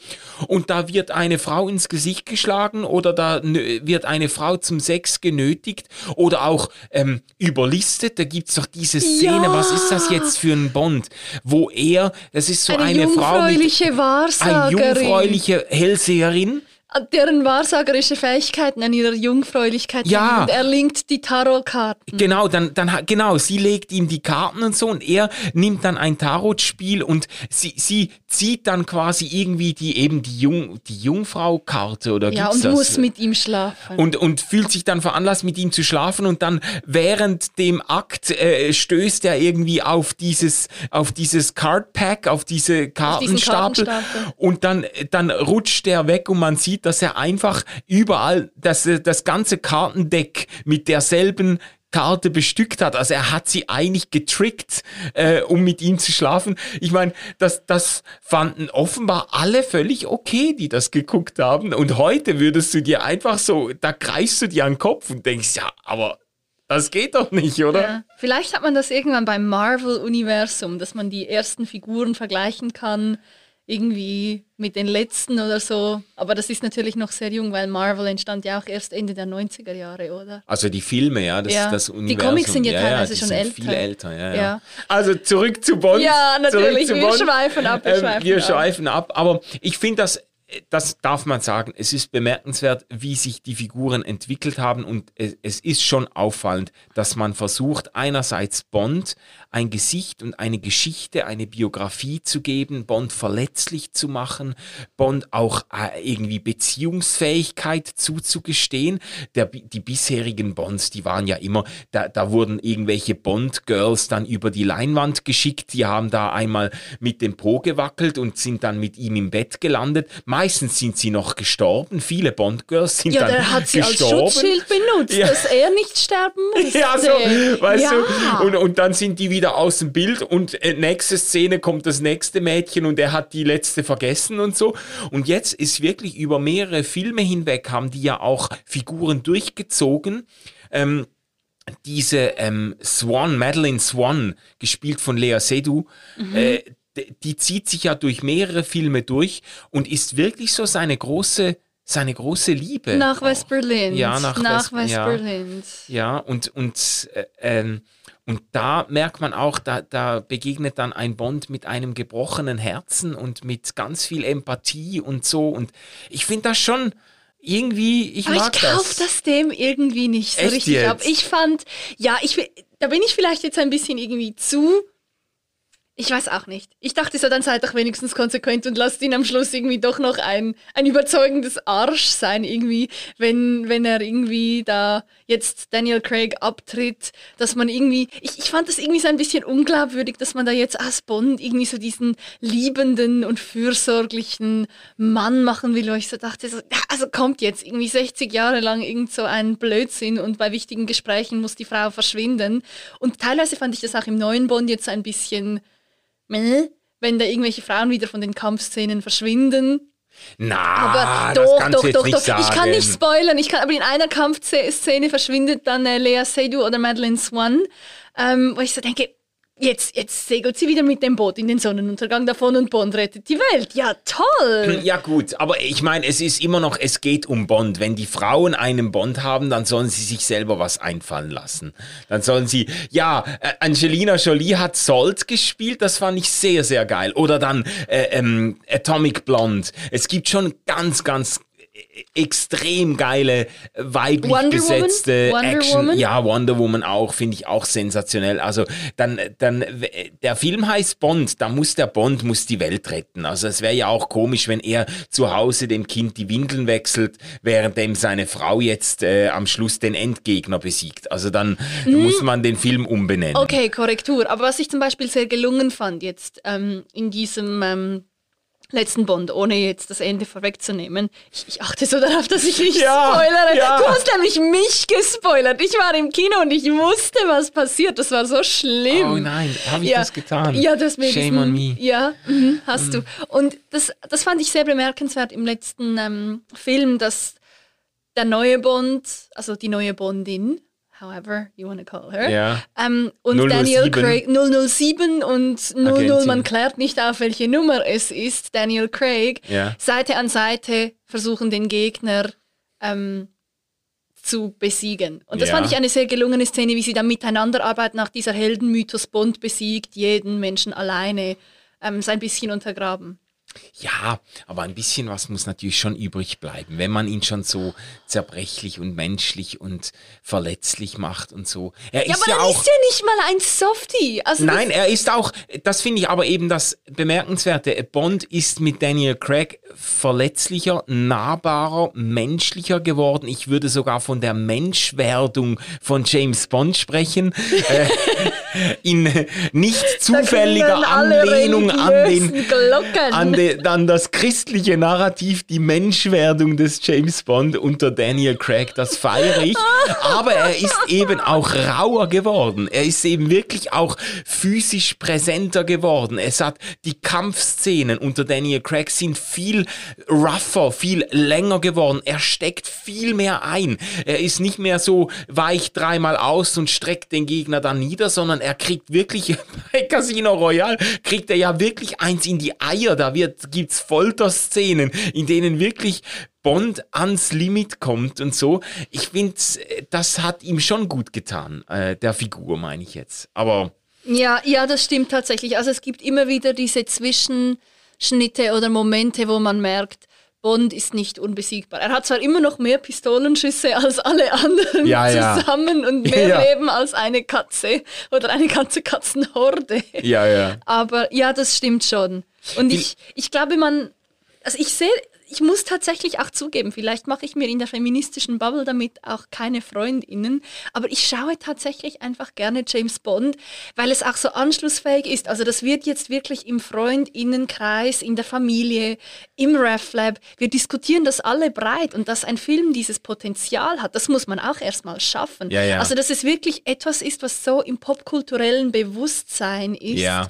Und da wird eine Frau ins Gesicht geschlagen oder da wird eine Frau zum Sex genötigt oder auch ähm, überlistet. Da gibt's doch diese Szene, Ja. was ist das jetzt für ein Bond, wo er, das ist so eine, eine, Frau mit eine jungfräuliche Hellseherin. Deren wahrsagerische Fähigkeiten an ihrer Jungfräulichkeit Ja. und er linkt die Tarotkarten. Genau, dann, dann, genau, sie legt ihm die Karten und so und er nimmt dann ein Tarotspiel und sie, sie zieht dann quasi irgendwie die, eben die Jung, die Jungfrau-Karte oder Ja, und das? muss mit ihm schlafen. und, und fühlt sich dann veranlasst, mit ihm zu schlafen und dann während dem Akt äh, stößt er irgendwie auf dieses, auf dieses Card Pack, auf diese Kartenstapel Kartenstapel. und dann, dann rutscht er weg und man sieht, dass er einfach überall das, das ganze Kartendeck mit derselben Karte bestückt hat. Also er hat sie eigentlich getrickt, äh, um mit ihm zu schlafen. Ich meine, das, das fanden offenbar alle völlig okay, die das geguckt haben. Und heute würdest du dir einfach so, da greifst du dir an den Kopf und denkst, ja, aber das geht doch nicht, oder? Ja. Vielleicht hat man das irgendwann beim Marvel-Universum, dass man die ersten Figuren vergleichen kann, irgendwie mit den letzten oder so. Aber das ist natürlich noch sehr jung, weil Marvel entstand ja auch erst Ende der 90er Jahre, oder? Also die Filme, ja, das Ja. ist das Die Universum. Comics sind ja teilweise die schon sind älter. Viel älter, ja, ja. Ja. Also zurück zu Bond. Ja, natürlich, wir Bond. schweifen ab, wir Ähm, schweifen wir ab. schweifen ab. Aber ich finde das, das darf man sagen, es ist bemerkenswert, wie sich die Figuren entwickelt haben und es, es ist schon auffallend, dass man versucht, einerseits Bond ein Gesicht und eine Geschichte, eine Biografie zu geben, Bond verletzlich zu machen, Bond auch äh, irgendwie Beziehungsfähigkeit zuzugestehen. Der, die bisherigen Bonds, die waren ja immer, da, da wurden irgendwelche Bond-Girls dann über die Leinwand geschickt, die haben da einmal mit dem Po gewackelt und sind dann mit ihm im Bett gelandet. Meistens sind sie noch gestorben, viele Bond-Girls sind Ja, dann der hat sie gestorben. als Schutzschild benutzt, Ja. dass er nicht sterben muss. Ja, so, weißt ja. du, und, und dann sind die wieder aus dem Bild und äh, nächste Szene kommt das nächste Mädchen und er hat die letzte vergessen und so. Und jetzt ist wirklich über mehrere Filme hinweg haben die ja auch Figuren durchgezogen. Ähm, diese ähm, Swan, Madeline Swan, gespielt von Lea Seydoux, äh, d- die zieht sich ja durch mehrere Filme durch und ist wirklich so seine große, seine große Liebe. Nach auch. West-Berlin. Ja, nach, nach West- ja. West-Berlin. Ja, und, und, äh, ähm, und da merkt man auch, da, da begegnet dann ein Bond mit einem gebrochenen Herzen und mit ganz viel Empathie und so. Und ich finde das schon irgendwie, ich Aber mag ich kauf das. das dem irgendwie nicht so Echt richtig jetzt? ab. Ich fand, ja, ich, da bin ich vielleicht jetzt ein bisschen irgendwie zu. Ich weiß auch nicht. Ich dachte so, dann seid doch wenigstens konsequent und lasst ihn am Schluss irgendwie doch noch ein, ein überzeugendes Arsch sein, irgendwie, wenn, wenn er irgendwie da jetzt Daniel Craig abtritt, dass man irgendwie, ich, ich fand das irgendwie so ein bisschen unglaubwürdig, dass man da jetzt als Bond irgendwie so diesen liebenden und fürsorglichen Mann machen will, wo ich so dachte, so, also kommt jetzt irgendwie 60 Jahre lang irgend so ein Blödsinn und bei wichtigen Gesprächen muss die Frau verschwinden. Und teilweise fand ich das auch im neuen Bond jetzt ein bisschen, wenn da irgendwelche Frauen wieder von den Kampfszenen verschwinden. Na, Aber Ah, das doch, doch, doch, doch. Ich kann nicht spoilern. Ich kann, aber in einer Kampfszene verschwindet dann äh, Lea Seydoux oder Madeleine Swan. ähm, wo ich so denke, Jetzt, jetzt segelt sie wieder mit dem Boot in den Sonnenuntergang davon und Bond rettet die Welt. Ja, toll! Ja gut, aber ich meine, es ist immer noch, es geht um Bond. Wenn die Frauen einen Bond haben, dann sollen sie sich selber was einfallen lassen. Dann sollen sie, ja, äh, Angelina Jolie hat Salt gespielt, das fand ich sehr, sehr geil. Oder dann äh, ähm, Atomic Blonde. Es gibt schon ganz, ganz extrem geile weiblich Wonder besetzte Woman? Wonder Action. Woman? Ja, Wonder Woman auch, finde ich auch sensationell. Also dann, dann, der Film heißt Bond, da muss der Bond muss die Welt retten. Also es wäre ja auch komisch, wenn er zu Hause dem Kind die Windeln wechselt, währenddem seine Frau jetzt äh, am Schluss den Endgegner besiegt. Also dann muss man den Film umbenennen. Okay, Korrektur. Aber was ich zum Beispiel sehr gelungen fand jetzt ähm, in diesem ähm, letzten Bond, ohne jetzt das Ende vorwegzunehmen, ich, ich achte so darauf, dass ich nicht Ja, spoilere. ja. Du hast nämlich mich gespoilert. Ich war im Kino und ich wusste, was passiert. Das war so schlimm. Oh nein, habe ich ja. das getan? Ja, hast mir Shame on me. Ja, mhm, hast du. Und das, das fand ich sehr bemerkenswert im letzten ähm, Film, dass der neue Bond, also die neue Bondin, however you want to call her, Ja. ähm, und 007. Daniel Craig, 007 und 00, Agentin. man klärt nicht auf, welche Nummer es ist, Daniel Craig, Ja. Seite an Seite versuchen den Gegner ähm, zu besiegen. Und das Ja. fand ich eine sehr gelungene Szene, wie sie dann miteinander arbeiten, nach dieser Heldenmythos Bond besiegt, jeden Menschen alleine, ähm, ein bisschen untergraben. Ja, aber ein bisschen was muss natürlich schon übrig bleiben, wenn man ihn schon so zerbrechlich und menschlich und verletzlich macht und so. Er Ja, ist aber ja dann auch. ist er nicht mal ein Softie. Also Nein, er ist auch, das finde ich aber eben das Bemerkenswerte. Bond ist mit Daniel Craig verletzlicher, nahbarer, menschlicher geworden. Ich würde sogar von der Menschwerdung von James Bond sprechen. äh, in nicht zufälliger Anlehnung an den, religiösen Glocken. An, de, an das christliche Narrativ, die Menschwerdung des James Bond unter Daniel Craig. Das feiere ich. Aber er ist eben auch rauer geworden. Er ist eben wirklich auch physisch präsenter geworden. Es hat die Kampfszenen unter Daniel Craig sind viel rougher, viel länger geworden. Er steckt viel mehr ein. Er ist nicht mehr so weich dreimal aus und streckt den Gegner dann nieder, sondern er kriegt wirklich bei Casino Royale kriegt er ja wirklich eins in die Eier. Da wird gibt's Folterszenen, in denen wirklich Bond ans Limit kommt und so. Ich finde, das hat ihm schon gut getan, äh, der Figur meine ich jetzt. Aber Ja, ja, das stimmt tatsächlich. Also es gibt immer wieder diese Zwischenschnitte oder Momente, wo man merkt, Bond ist nicht unbesiegbar. Er hat zwar immer noch mehr Pistolenschüsse als alle anderen Ja, ja. zusammen und mehr Ja. Leben als eine Katze oder eine ganze Katzenhorde. ja, ja. Aber ja, das stimmt schon. Und Die- ich, ich glaube, man, also ich sehe, ich muss tatsächlich auch zugeben, vielleicht mache ich mir in der feministischen Bubble damit auch keine Freundinnen, aber ich schaue tatsächlich einfach gerne James Bond, weil es auch so anschlussfähig ist. Also das wird jetzt wirklich im Freundinnenkreis, in der Familie, im RefLab, wir diskutieren das alle breit und dass ein Film dieses Potenzial hat, das muss man auch erstmal schaffen. Ja, ja. Also dass es wirklich etwas ist, was so im popkulturellen Bewusstsein ist Ja.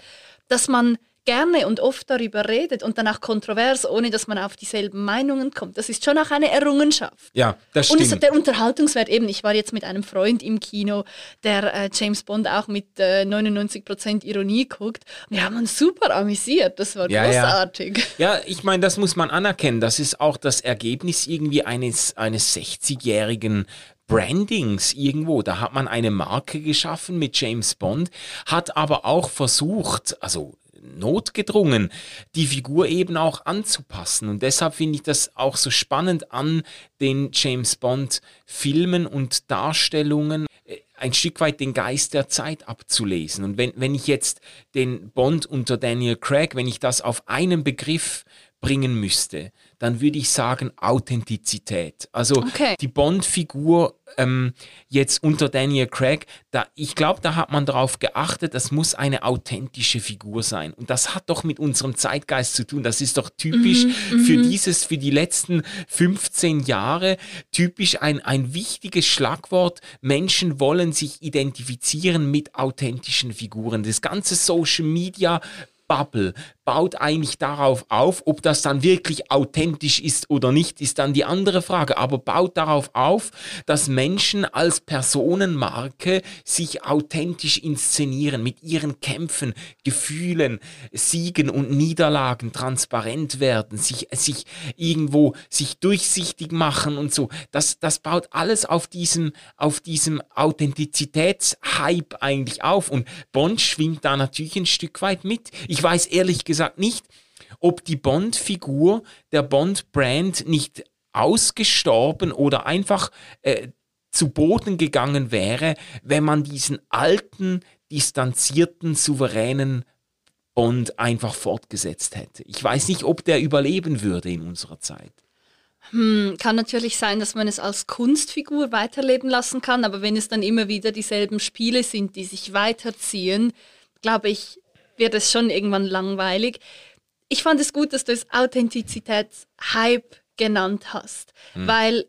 dass man gerne und oft darüber redet und dann auch kontrovers, ohne dass man auf dieselben Meinungen kommt. Das ist schon auch eine Errungenschaft. Ja, das Und stimmt. es, der Unterhaltungswert eben, ich war jetzt mit einem Freund im Kino, der äh, James Bond auch mit äh, 99% Ironie guckt. Wir haben uns super amüsiert, das war Ja, ja. großartig. Ja, ich meine, das muss man anerkennen. Das ist auch das Ergebnis irgendwie eines, eines 60-jährigen Brandings irgendwo. Da hat man eine Marke geschaffen mit James Bond, hat aber auch versucht, also notgedrungen, die Figur eben auch anzupassen. Und deshalb finde ich das auch so spannend an den James Bond Filmen und Darstellungen äh, ein Stück weit den Geist der Zeit abzulesen. Und wenn, wenn ich jetzt den Bond unter Daniel Craig, wenn ich das auf einen Begriff bringen müsste, dann würde ich sagen Authentizität. Also Okay. die Bond-Figur ähm, jetzt unter Daniel Craig, da, ich glaube, da hat man darauf geachtet, das muss eine authentische Figur sein. Und das hat doch mit unserem Zeitgeist zu tun. Das ist doch typisch für dieses, für die letzten 15 Jahre, typisch ein, ein wichtiges Schlagwort. Menschen wollen sich identifizieren mit authentischen Figuren. Das ganze Social Media Bubble baut eigentlich darauf auf, ob das dann wirklich authentisch ist oder nicht, ist dann die andere Frage, aber baut darauf auf, dass Menschen als Personenmarke sich authentisch inszenieren, mit ihren Kämpfen, Gefühlen, Siegen und Niederlagen transparent werden, sich, sich irgendwo sich durchsichtig machen und so. Das, das baut alles auf diesem, auf diesem Authentizitätshype eigentlich auf und Bond schwingt da natürlich ein Stück weit mit. Ich weiß ehrlich gesagt nicht, ob die Bond-Figur der Bond-Brand nicht ausgestorben oder einfach äh, zu Boden gegangen wäre, wenn man diesen alten, distanzierten, souveränen Bond einfach fortgesetzt hätte. Ich weiß nicht, ob der überleben würde in unserer Zeit. Hm, kann natürlich sein, dass man es als Kunstfigur weiterleben lassen kann, aber wenn es dann immer wieder dieselben Spiele sind, die sich weiterziehen, glaube ich, wird es schon irgendwann langweilig. Ich fand es gut, dass du es Authentizitätshype genannt hast, hm. weil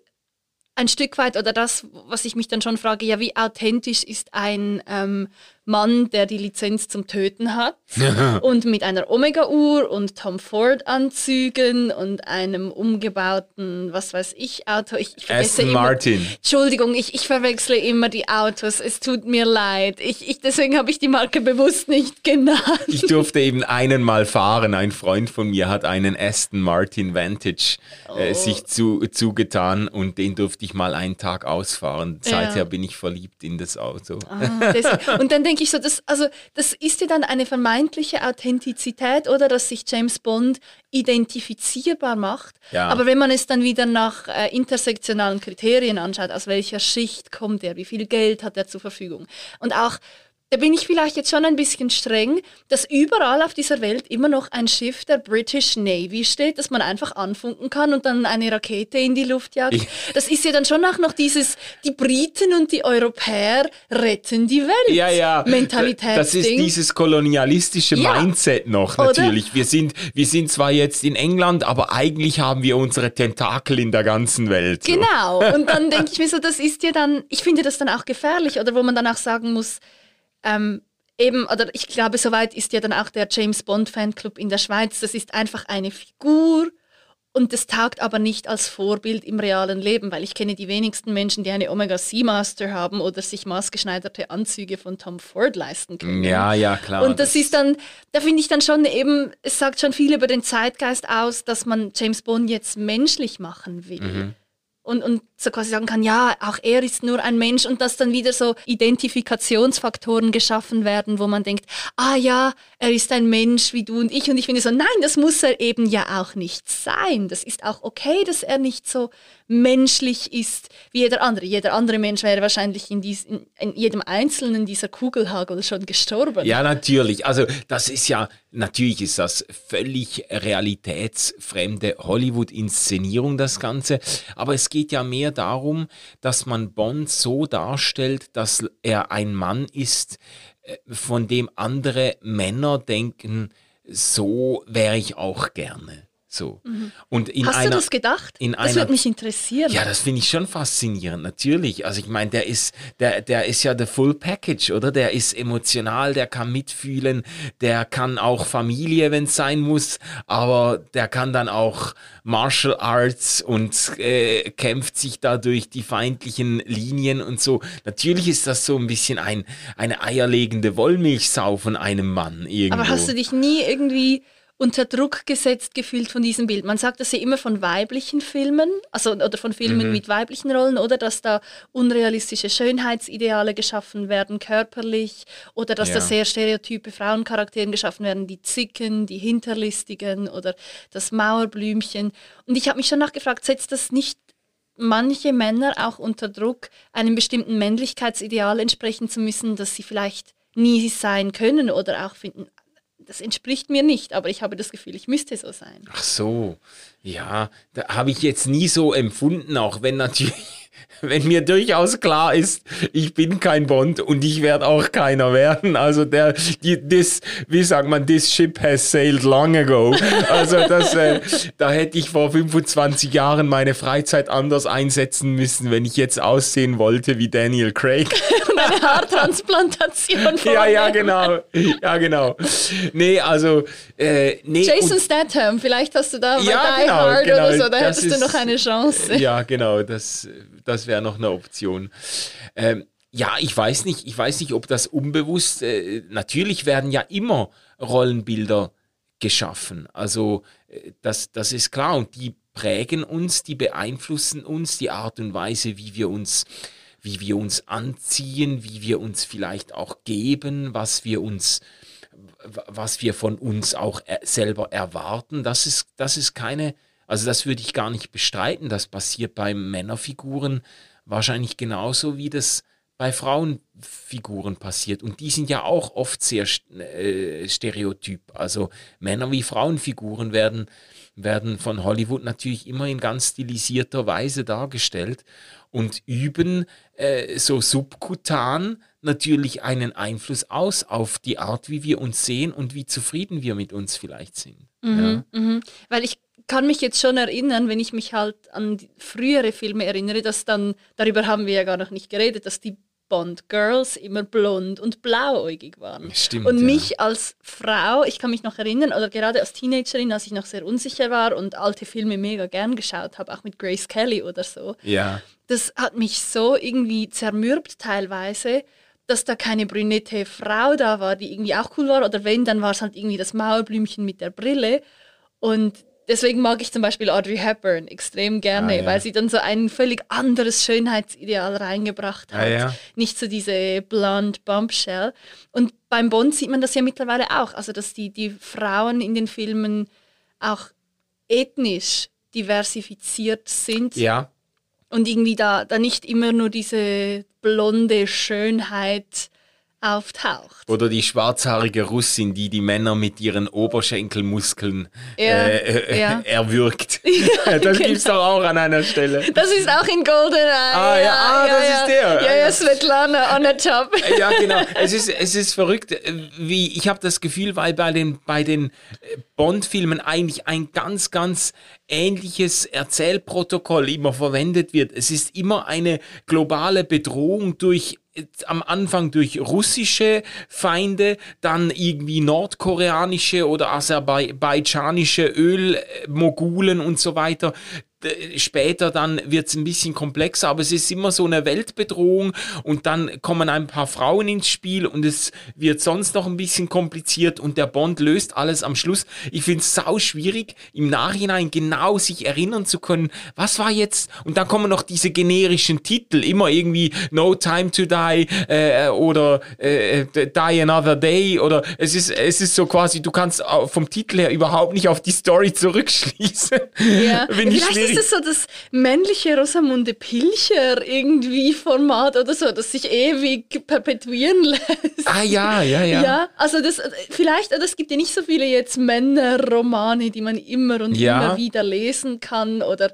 ein Stück weit oder das, was ich mich dann schon frage, ja, wie authentisch ist ein ähm, Mann, der die Lizenz zum Töten hat und mit einer Omega-Uhr und Tom Ford-Anzügen und einem umgebauten, was weiß ich, Auto. Ich, ich Aston immer, Martin. Entschuldigung, ich, ich verwechsle immer die Autos. Es tut mir leid. Ich, ich, deswegen habe ich die Marke bewusst nicht genannt. Ich durfte eben einen mal fahren. Ein Freund von mir hat einen Aston Martin Vantage äh, oh. sich zu, zugetan und den durfte ich mal einen Tag ausfahren. Seither ja. bin ich verliebt in das Auto. Ah, das, und dann denke ich so, das, also, das ist ja dann eine vermeintliche Authentizität oder dass sich James Bond identifizierbar macht. Ja. Aber wenn man es dann wieder nach äh, intersektionalen Kriterien anschaut, aus welcher Schicht kommt er, wie viel Geld hat er zur Verfügung und auch da bin ich vielleicht jetzt schon ein bisschen streng, dass überall auf dieser Welt immer noch ein Schiff der British Navy steht, das man einfach anfunken kann und dann eine Rakete in die Luft jagt. Ich das ist ja dann schon auch noch dieses, die Briten und die Europäer retten die Welt. Ja, ja. Mentalität. Das ist dieses kolonialistische ja. Mindset noch, natürlich. Wir sind, wir sind zwar jetzt in England, aber eigentlich haben wir unsere Tentakel in der ganzen Welt. So. Genau. Und dann denke ich mir so, das ist ja dann, ich finde das dann auch gefährlich, oder wo man dann auch sagen muss, ähm, eben, oder ich glaube, soweit ist ja dann auch der James Bond Fanclub in der Schweiz. Das ist einfach eine Figur und das taugt aber nicht als Vorbild im realen Leben, weil ich kenne die wenigsten Menschen, die eine Omega C Master haben oder sich maßgeschneiderte Anzüge von Tom Ford leisten können. Ja, ja, klar. Und das, das ist dann, da finde ich dann schon eben, es sagt schon viel über den Zeitgeist aus, dass man James Bond jetzt menschlich machen will. Mhm und, und so quasi sagen kann, ja, auch er ist nur ein Mensch und dass dann wieder so Identifikationsfaktoren geschaffen werden, wo man denkt, ah ja, er ist ein Mensch wie du und ich und ich finde so, nein, das muss er eben ja auch nicht sein. Das ist auch okay, dass er nicht so menschlich ist wie jeder andere. Jeder andere Mensch wäre wahrscheinlich in, dies, in, in jedem einzelnen dieser Kugelhagel schon gestorben. Ja, natürlich. Also das ist ja, natürlich ist das völlig realitätsfremde Hollywood-Inszenierung, das Ganze. Aber es geht ja mehr darum, dass man Bond so darstellt, dass er ein Mann ist, von dem andere Männer denken, so wäre ich auch gerne. So. Mhm. Und in Hast einer, du das gedacht? In das würde mich interessieren. Ja, das finde ich schon faszinierend, natürlich. Also ich meine, der ist, der, der ist ja the full package, oder? Der ist emotional, der kann mitfühlen, der kann auch Familie, wenn es sein muss, aber der kann dann auch Martial Arts und äh, kämpft sich da durch die feindlichen Linien und so. Natürlich ist das so ein bisschen ein, eine eierlegende Wollmilchsau von einem Mann irgendwo. Aber hast du dich nie irgendwie unter Druck gesetzt gefühlt von diesem Bild. Man sagt das ja immer von weiblichen Filmen, also oder von Filmen mhm. mit weiblichen Rollen, oder dass da unrealistische Schönheitsideale geschaffen werden, körperlich, oder dass ja. da sehr stereotype Frauencharaktere geschaffen werden, die Zicken, die Hinterlistigen oder das Mauerblümchen. Und ich habe mich schon nachgefragt, setzt das nicht manche Männer auch unter Druck, einem bestimmten Männlichkeitsideal entsprechen zu müssen, das sie vielleicht nie sein können oder auch finden, das entspricht mir nicht, aber ich habe das Gefühl, ich müsste so sein. Ach so, ja, da habe ich jetzt nie so empfunden, auch wenn natürlich wenn mir durchaus klar ist, ich bin kein Bond und ich werde auch keiner werden. Also der, die, this, wie sagt man, this ship has sailed long ago. Also das, äh, da hätte ich vor 25 Jahren meine Freizeit anders einsetzen müssen, wenn ich jetzt aussehen wollte wie Daniel Craig. Und eine Haartransplantation Ja, ja, genau. Ja, genau. Nee, also, äh, nee. Jason Statham, vielleicht hast du da bei Ja, Die genau, Hard genau, oder so, da hättest du noch eine Chance. Ja, genau, das, das wäre noch eine Option. Ähm, ja, ich weiß nicht, ich weiß nicht, ob das unbewusst, äh, natürlich werden ja immer Rollenbilder geschaffen. Also äh, das, das ist klar und die prägen uns, die beeinflussen uns, die Art und Weise, wie wir uns wie wir uns anziehen, wie wir uns vielleicht auch geben, was wir uns was wir von uns auch er selber erwarten, das ist, das ist keine, also das würde ich gar nicht bestreiten. Das passiert bei Männerfiguren wahrscheinlich genauso, wie das bei Frauenfiguren passiert. Und die sind ja auch oft sehr äh, stereotyp. Also Männer wie Frauenfiguren werden, werden von Hollywood natürlich immer in ganz stilisierter Weise dargestellt und üben äh, so subkutan natürlich einen Einfluss aus auf die Art, wie wir uns sehen und wie zufrieden wir mit uns vielleicht sind. Ja. Mhm. Weil ich kann mich jetzt schon erinnern, wenn ich mich halt an frühere Filme erinnere, dass dann, darüber haben wir ja gar noch nicht geredet, dass die Bond-Girls immer blond und blauäugig waren. Stimmt, Und ja. mich als Frau, ich kann mich noch erinnern, oder gerade als Teenagerin, als ich noch sehr unsicher war und alte Filme mega gern geschaut habe, auch mit Grace Kelly oder so, Ja. das hat mich so irgendwie zermürbt teilweise, dass da keine brünette Frau da war, die irgendwie auch cool war. Oder wenn, dann war es halt irgendwie das Mauerblümchen mit der Brille. Und deswegen mag ich zum Beispiel Audrey Hepburn extrem gerne, Ah, ja. weil sie dann so ein völlig anderes Schönheitsideal reingebracht hat. Ah, ja. Nicht so diese blonde Bombshell. Und beim Bond sieht man das ja mittlerweile auch. Also, dass die, die Frauen in den Filmen auch ethnisch diversifiziert sind Ja. und irgendwie da, da nicht immer nur diese blonde Schönheit auftaucht. Oder die schwarzhaarige Russin, die die Männer mit ihren Oberschenkelmuskeln Ja, äh, äh, ja. erwürgt. das genau. gibt's doch auch an einer Stelle. Das ist auch in GoldenEye. Ah, ja, ah, das ist der. Ja, ja, Svetlana on the top. Ja, genau. Es ist, es ist verrückt, äh, wie ich habe das Gefühl, weil bei den, bei den äh, Bond-Filmen eigentlich ein ganz, ganz ähnliches Erzählprotokoll immer verwendet wird. Es ist immer eine globale Bedrohung durch am Anfang durch russische Feinde, dann irgendwie nordkoreanische oder aserbaidschanische Ölmogulen und so weiter. D- Später dann wird es ein bisschen komplexer, aber es ist immer so eine Weltbedrohung und dann kommen ein paar Frauen ins Spiel und es wird sonst noch ein bisschen kompliziert und der Bond löst alles am Schluss. Ich finde es sau schwierig, im Nachhinein genau sich erinnern zu können, was war jetzt, und dann kommen noch diese generischen Titel, immer irgendwie No Time to Die äh, oder äh, Die Another Day oder es ist, es ist so quasi, du kannst vom Titel her überhaupt nicht auf die Story zurückschließen. Ja. Finde ich Vielleicht schwierig. ist es so das männliche Rosamunde Pilcher irgendwie Format oder so, das sich ewig perpetuieren lässt. Ah ja, ja, ja. Ja, also das vielleicht, es gibt ja nicht so viele jetzt Männerromane, die man immer und Ja. immer wieder lesen kann oder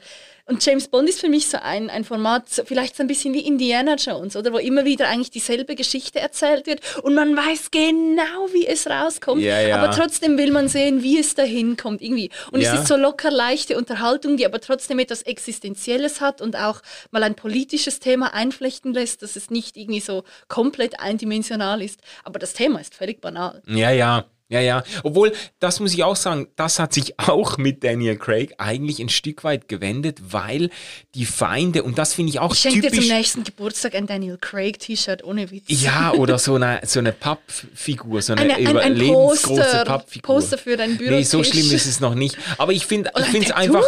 und James Bond ist für mich so ein, ein Format, so vielleicht so ein bisschen wie Indiana Jones, oder wo immer wieder eigentlich dieselbe Geschichte erzählt wird und man weiß genau, wie es rauskommt, Ja, ja. aber trotzdem will man sehen, wie es dahin kommt irgendwie. Und Ja. es ist so locker leichte Unterhaltung, die aber trotzdem etwas Existenzielles hat und auch mal ein politisches Thema einflechten lässt, dass es nicht irgendwie so komplett eindimensional ist. Aber das Thema ist völlig banal. Ja, ja. Ja, ja. Obwohl, das muss ich auch sagen, das hat sich auch mit Daniel Craig eigentlich ein Stück weit gewendet, weil die Feinde, und das finde ich auch Ich schenke dir zum typisch. nächsten Geburtstag ein Daniel Craig T-Shirt ohne Witz. Ja, oder so eine, so eine Pappfigur, so eine Eine- ein- ein überlebensgroße Poster- Pappfigur. Poster für dein Nee, so schlimm ist es noch nicht. Aber ich finde ich ein es einfach,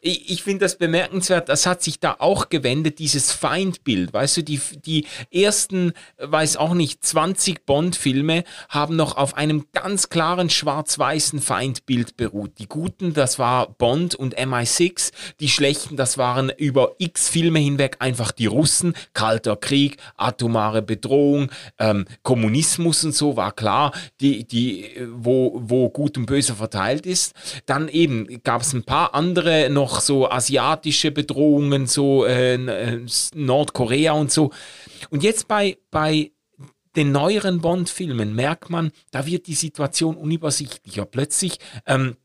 ich, ich finde das bemerkenswert, das hat sich da auch gewendet, dieses Feindbild. Weißt du, die, die ersten, weiß auch nicht, 20 Bond-Filme haben noch auf einem ganz, ganz klaren schwarz-weißen Feindbild beruht. Die Guten, das war Bond und MI6. Die Schlechten, das waren über x Filme hinweg einfach die Russen. Kalter Krieg, atomare Bedrohung, ähm, Kommunismus und so war klar, die, die, wo, wo Gut und Böse verteilt ist. Dann eben gab es ein paar andere noch so asiatische Bedrohungen, so äh, äh Nordkorea und so. Und jetzt bei, bei den neueren Bond-Filmen merkt man, da wird die Situation unübersichtlicher. Plötzlich, ähm,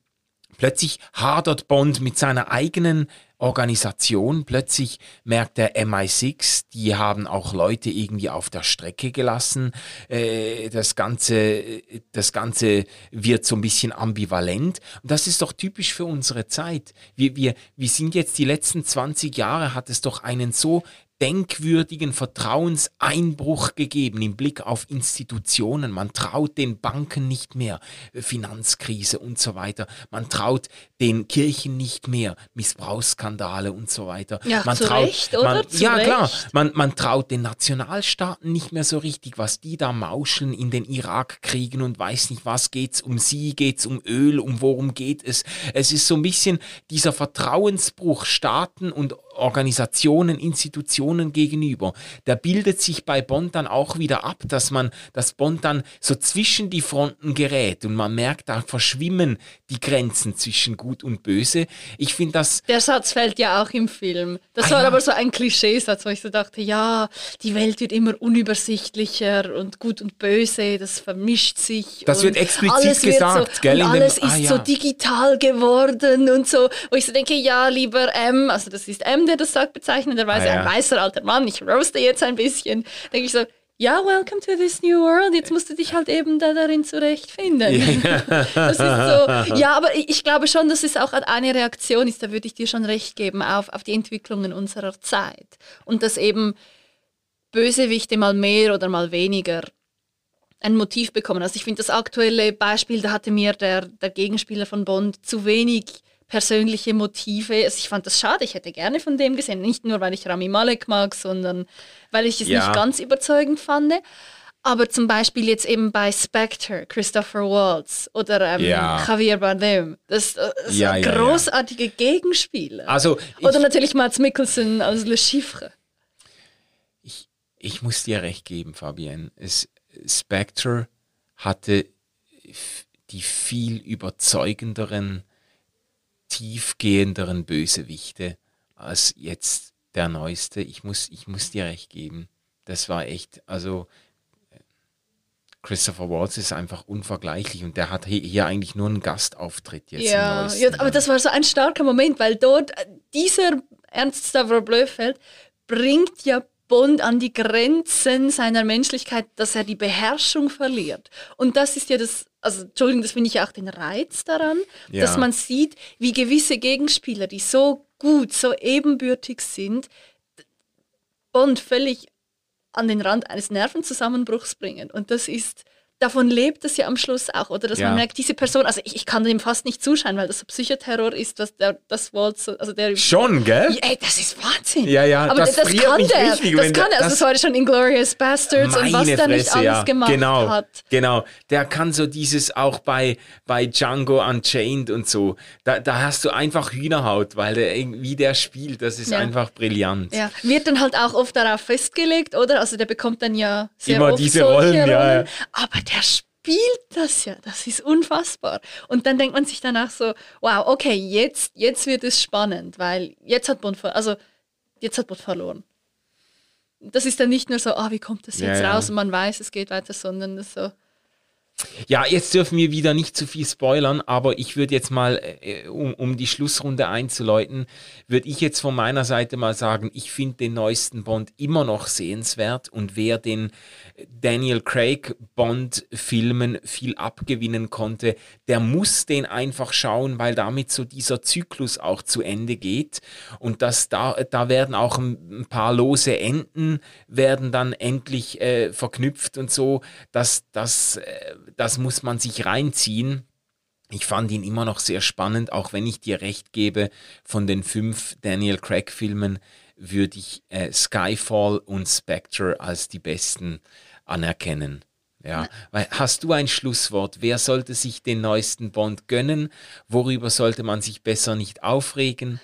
plötzlich hadert Bond mit seiner eigenen Organisation. Plötzlich merkt der MI6, die haben auch Leute irgendwie auf der Strecke gelassen. Äh, das, Ganze, das Ganze wird so ein bisschen ambivalent. Und das ist doch typisch für unsere Zeit. Wir, wir, wir sind jetzt die letzten 20 Jahre, hat es doch einen so denkwürdigen Vertrauenseinbruch gegeben im Blick auf Institutionen. Man traut den Banken nicht mehr, Finanzkrise und so weiter. Man traut den Kirchen nicht mehr, Missbrauchsskandale und so weiter. Ja, man zu traut, Recht, oder? Man, ja, klar. Recht. Man, man traut den Nationalstaaten nicht mehr so richtig, was die da mauscheln in den Irakkriegen und weiß nicht was. Geht's um sie, geht's um Öl, um worum geht es? Es ist so ein bisschen dieser Vertrauensbruch Staaten und Organisationen, Institutionen gegenüber. Der bildet sich bei Bond dann auch wieder ab, dass man, dass Bond dann so zwischen die Fronten gerät und man merkt, da verschwimmen die Grenzen zwischen Gut und Böse. Ich finde das. Der Satz fällt ja auch im Film. Das Ah, war ja. aber so ein Klischeesatz, wo ich so dachte, ja, die Welt wird immer unübersichtlicher und gut und böse, das vermischt sich. Das wird explizit alles gesagt, so, gell, Und dem- alles ah, ist ja. so digital geworden und so. Wo ich so denke, ja, lieber M, also das ist M, der das sagt, bezeichnenderweise Ah, ja. ein weißer alter Mann, ich roaste jetzt ein bisschen. Denke ich so, ja, welcome to this new world. Jetzt musst du dich halt eben da darin zurechtfinden. Das ist so. Ja, aber ich, ich glaube schon, dass es auch eine Reaktion ist, da würde ich dir schon recht geben, auf, auf die Entwicklungen unserer Zeit. Und dass eben Bösewichte mal mehr oder mal weniger ein Motiv bekommen. Also ich finde das aktuelle Beispiel, da hatte mir der, der Gegenspieler von Bond zu wenig persönliche Motive. Also ich fand das schade, ich hätte gerne von dem gesehen. Nicht nur, weil ich Rami Malek mag, sondern weil ich es Ja. nicht ganz überzeugend fand. Aber zum Beispiel jetzt eben bei Spectre, Christopher Waltz oder ähm, Ja. Javier Bardem. Das, das Ja, sind großartige Gegenspieler. Also, oder natürlich Mats Mikkelsen als Le Chiffre. ich, ich muss dir recht geben, Fabienne. Es, Spectre hatte die viel überzeugenderen, tiefgehenderen Bösewichte als jetzt der neueste. Ich muss, ich muss dir recht geben. Das war echt, also äh, Christopher Waltz ist einfach unvergleichlich und der hat hier, eigentlich nur einen Gastauftritt jetzt. Ja, ja, aber das war so ein starker Moment, weil dort äh, dieser Ernst Stavro Blöfeld bringt ja Bond an die Grenzen seiner Menschlichkeit, dass er die Beherrschung verliert. Und das ist ja das, also Entschuldigung, das finde ich ja auch den Reiz daran, Ja. dass man sieht, wie gewisse Gegenspieler, die so gut, so ebenbürtig sind, Bond völlig an den Rand eines Nervenzusammenbruchs bringen. Und das ist, davon lebt es ja am Schluss auch, oder? Dass Ja. man merkt, diese Person, also ich, ich kann dem fast nicht zuschauen, weil das so Psychoterror ist, was der, das Waltz, so- also der. Schon, gell? Ja, ey, das ist Wahnsinn. Ja, ja, aber das das, kann mich der. richtig, das kann der- er. Also das- das war schon Inglourious Bastards und was der nicht alles gemacht genau, hat. Genau, der kann so dieses auch bei, bei Django Unchained und so. Da, da hast du einfach Hühnerhaut, weil der irgendwie der spielt, das ist Ja. einfach brillant. Ja, wird dann halt auch oft darauf festgelegt, oder? Also der bekommt dann ja sehr Immer oft diese solche Rollen, ja, ja. Aber der spielt das ja, das ist unfassbar. Und dann denkt man sich danach so, wow, okay, jetzt, jetzt wird es spannend, weil jetzt hat Bond, also jetzt hat Bond verloren. Das ist dann nicht nur so, ah, wie kommt das Ja, jetzt ja. raus und man weiß, es geht weiter, sondern das so, Ja, jetzt dürfen wir wieder nicht zu viel spoilern, aber ich würde jetzt mal, äh, um, um die Schlussrunde einzuläuten, würde ich jetzt von meiner Seite mal sagen, ich finde den neuesten Bond immer noch sehenswert und wer den Daniel Craig Bond-Filmen viel abgewinnen konnte, der muss den einfach schauen, weil damit so dieser Zyklus auch zu Ende geht und dass da, da werden auch ein, ein paar lose Enden werden dann endlich äh, verknüpft und so, dass das, äh, das muss man sich reinziehen. Ich fand ihn immer noch sehr spannend, auch wenn ich dir recht gebe, von den fünf Daniel Craig-Filmen würde ich äh, Skyfall und Spectre als die besten anerkennen. Ja, weil hast du ein Schlusswort? Wer sollte sich den neuesten Bond gönnen? Worüber sollte man sich besser nicht aufregen?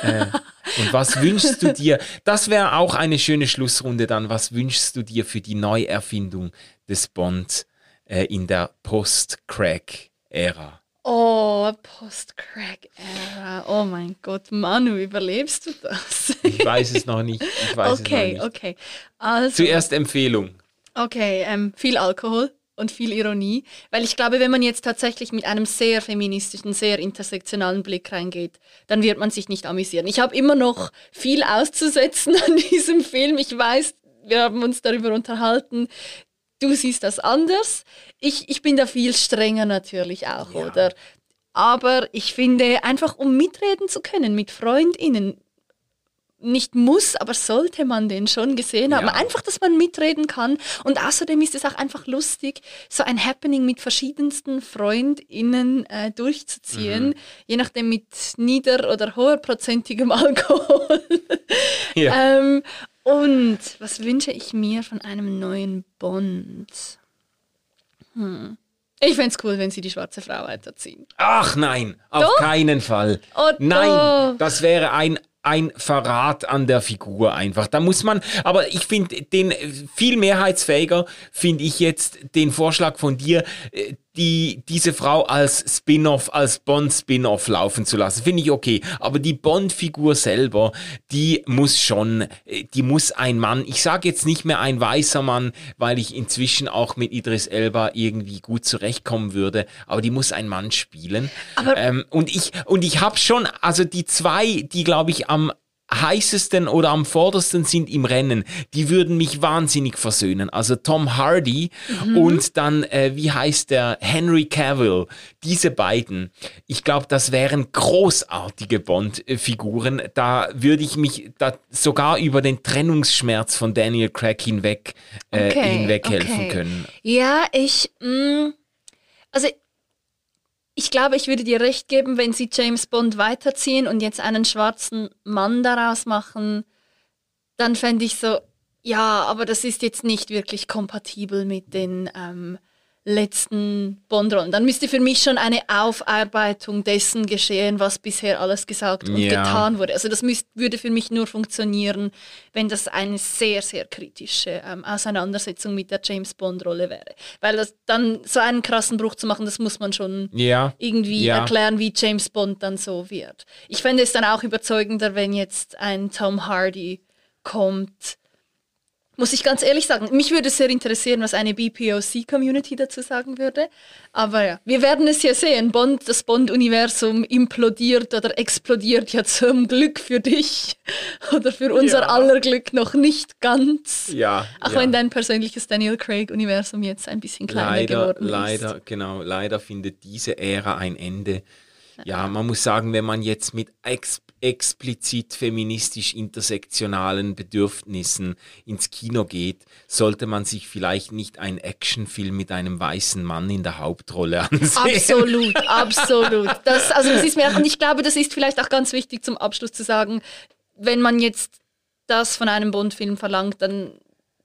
äh, und was wünschst du dir? Das wäre auch eine schöne Schlussrunde dann. Was wünschst du dir für die Neuerfindung des Bond äh, in der Post-Crack-Ära? Oh, Post-Crack-Ära. Oh mein Gott, Manu, überlebst du das? ich weiß es noch nicht. Ich weiß okay, es noch nicht. okay. Also, Zuerst Empfehlung. Okay, ähm, viel Alkohol und viel Ironie, weil ich glaube, wenn man jetzt tatsächlich mit einem sehr feministischen, sehr intersektionalen Blick reingeht, dann wird man sich nicht amüsieren. Ich habe immer noch viel auszusetzen an diesem Film. Ich weiß, wir haben uns darüber unterhalten. Du siehst das anders. Ich, ich bin da viel strenger natürlich auch, Ja. oder? Aber ich finde, einfach um mitreden zu können mit FreundInnen, nicht muss, aber sollte man den schon gesehen haben. Ja. Einfach, dass man mitreden kann. Und außerdem ist es auch einfach lustig, so ein Happening mit verschiedensten FreundInnen äh, durchzuziehen, Mhm. je nachdem mit nieder- oder hoherprozentigem Alkohol. Ja. ähm, und was wünsche ich mir von einem neuen Bond? Hm. Ich fände es cool, wenn sie die schwarze Frau weiterziehen. Ach nein, auf Doch? keinen Fall. Oh, nein, das wäre ein ein Verrat an der Figur einfach. Da muss man, aber ich finde den viel mehrheitsfähiger finde ich jetzt den Vorschlag von dir, äh, die diese Frau als Spin-off, als Bond-Spin-off laufen zu lassen. Finde ich okay. Aber die Bond-Figur selber, die muss schon, äh, die muss ein Mann. Ich sage jetzt nicht mehr ein weißer Mann, weil ich inzwischen auch mit Idris Elba irgendwie gut zurechtkommen würde. Aber die muss ein Mann spielen. Aber- ähm, und ich und ich habe schon, also die zwei, die glaube ich am heißesten oder am vordersten sind im Rennen, die würden mich wahnsinnig versöhnen. Also Tom Hardy und dann, äh, wie heißt der, Henry Cavill. Diese beiden, ich glaube, das wären großartige Bond-Figuren. Da würde ich mich da sogar über den Trennungsschmerz von Daniel Craig hinweg, äh, hinweg helfen okay. können. Ja, ich. Mh, also, ich glaube, ich würde dir recht geben, wenn sie James Bond weiterziehen und jetzt einen schwarzen Mann daraus machen, dann fände ich so, ja, aber das ist jetzt nicht wirklich kompatibel mit den ähm, letzten Bond-Rollen. Dann müsste für mich schon eine Aufarbeitung dessen geschehen, was bisher alles gesagt und Ja. getan wurde. Also das müsst, würde für mich nur funktionieren, wenn das eine sehr, sehr kritische ähm, Auseinandersetzung mit der James Bond-Rolle wäre. Weil das dann so einen krassen Bruch zu machen, das muss man schon Ja. irgendwie Ja. erklären, wie James Bond dann so wird. Ich fände es dann auch überzeugender, wenn jetzt ein Tom Hardy kommt. Muss ich ganz ehrlich sagen, mich würde sehr interessieren, was eine BPOC-Community dazu sagen würde. Aber ja, wir werden es ja sehen. Bond, das Bond-Universum implodiert oder explodiert ja zum Glück für dich oder für unser Ja. aller Glück noch nicht ganz. Ja. Auch ja. wenn dein persönliches Daniel Craig-Universum jetzt ein bisschen kleiner leider, geworden ist. leider, genau, leider findet diese Ära ein Ende. Ja, man muss sagen, wenn man jetzt mit ex explizit feministisch-intersektionalen Bedürfnissen ins Kino geht, sollte man sich vielleicht nicht einen Actionfilm mit einem weißen Mann in der Hauptrolle ansehen. Absolut, absolut. Das, also das ist mir, und ich glaube, das ist vielleicht auch ganz wichtig zum Abschluss zu sagen, wenn man jetzt das von einem Bond-Film verlangt, dann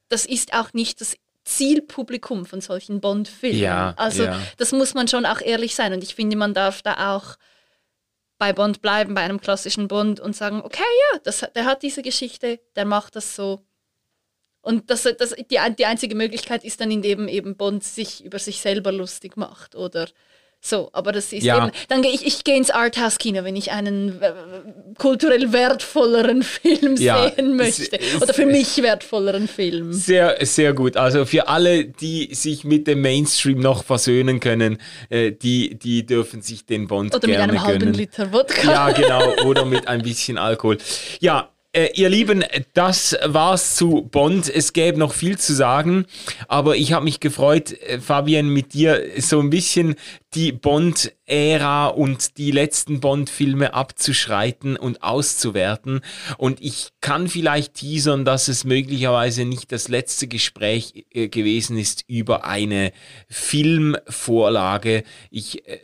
das ist auch nicht das Zielpublikum von solchen Bond-Filmen. Ja, also ja. das muss man schon auch ehrlich sein. Und ich finde, man darf da auch bei Bond bleiben, bei einem klassischen Bond und sagen, okay, ja, das, der hat diese Geschichte, der macht das so. Und das, das, die, die einzige Möglichkeit ist dann, indem eben Bond sich über sich selber lustig macht oder so. Aber das ist Ja. eben, dann gehe ich, ich gehe ins Arthouse-Kino, wenn ich einen äh, kulturell wertvolleren Film Ja, sehen möchte. es- oder für mich wertvolleren Film. Sehr, sehr gut. Also für alle, die sich mit dem Mainstream noch versöhnen können, äh, die, die dürfen sich den Bond Oder mit gerne einem halben gönnen. Liter Wodka. Ja, genau. Oder mit ein bisschen Alkohol. Ja. Äh, ihr Lieben, das war's zu Bond. Es gäbe noch viel zu sagen, aber ich habe mich gefreut, äh, Fabian, mit dir so ein bisschen die Bond-Ära und die letzten Bond-Filme abzuschreiten und auszuwerten. Und ich kann vielleicht teasern, dass es möglicherweise nicht das letzte Gespräch äh, gewesen ist über eine Filmvorlage. Ich äh,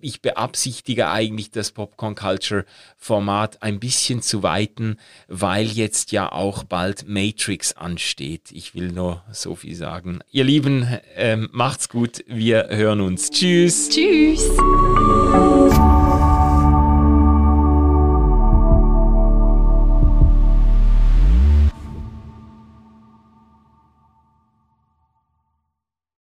ich beabsichtige eigentlich das Popcorn Culture Format ein bisschen zu weiten, weil jetzt ja auch bald Matrix ansteht. Ich will nur so viel sagen. Ihr Lieben, ähm, macht's gut. Wir hören uns. Tschüss. Tschüss.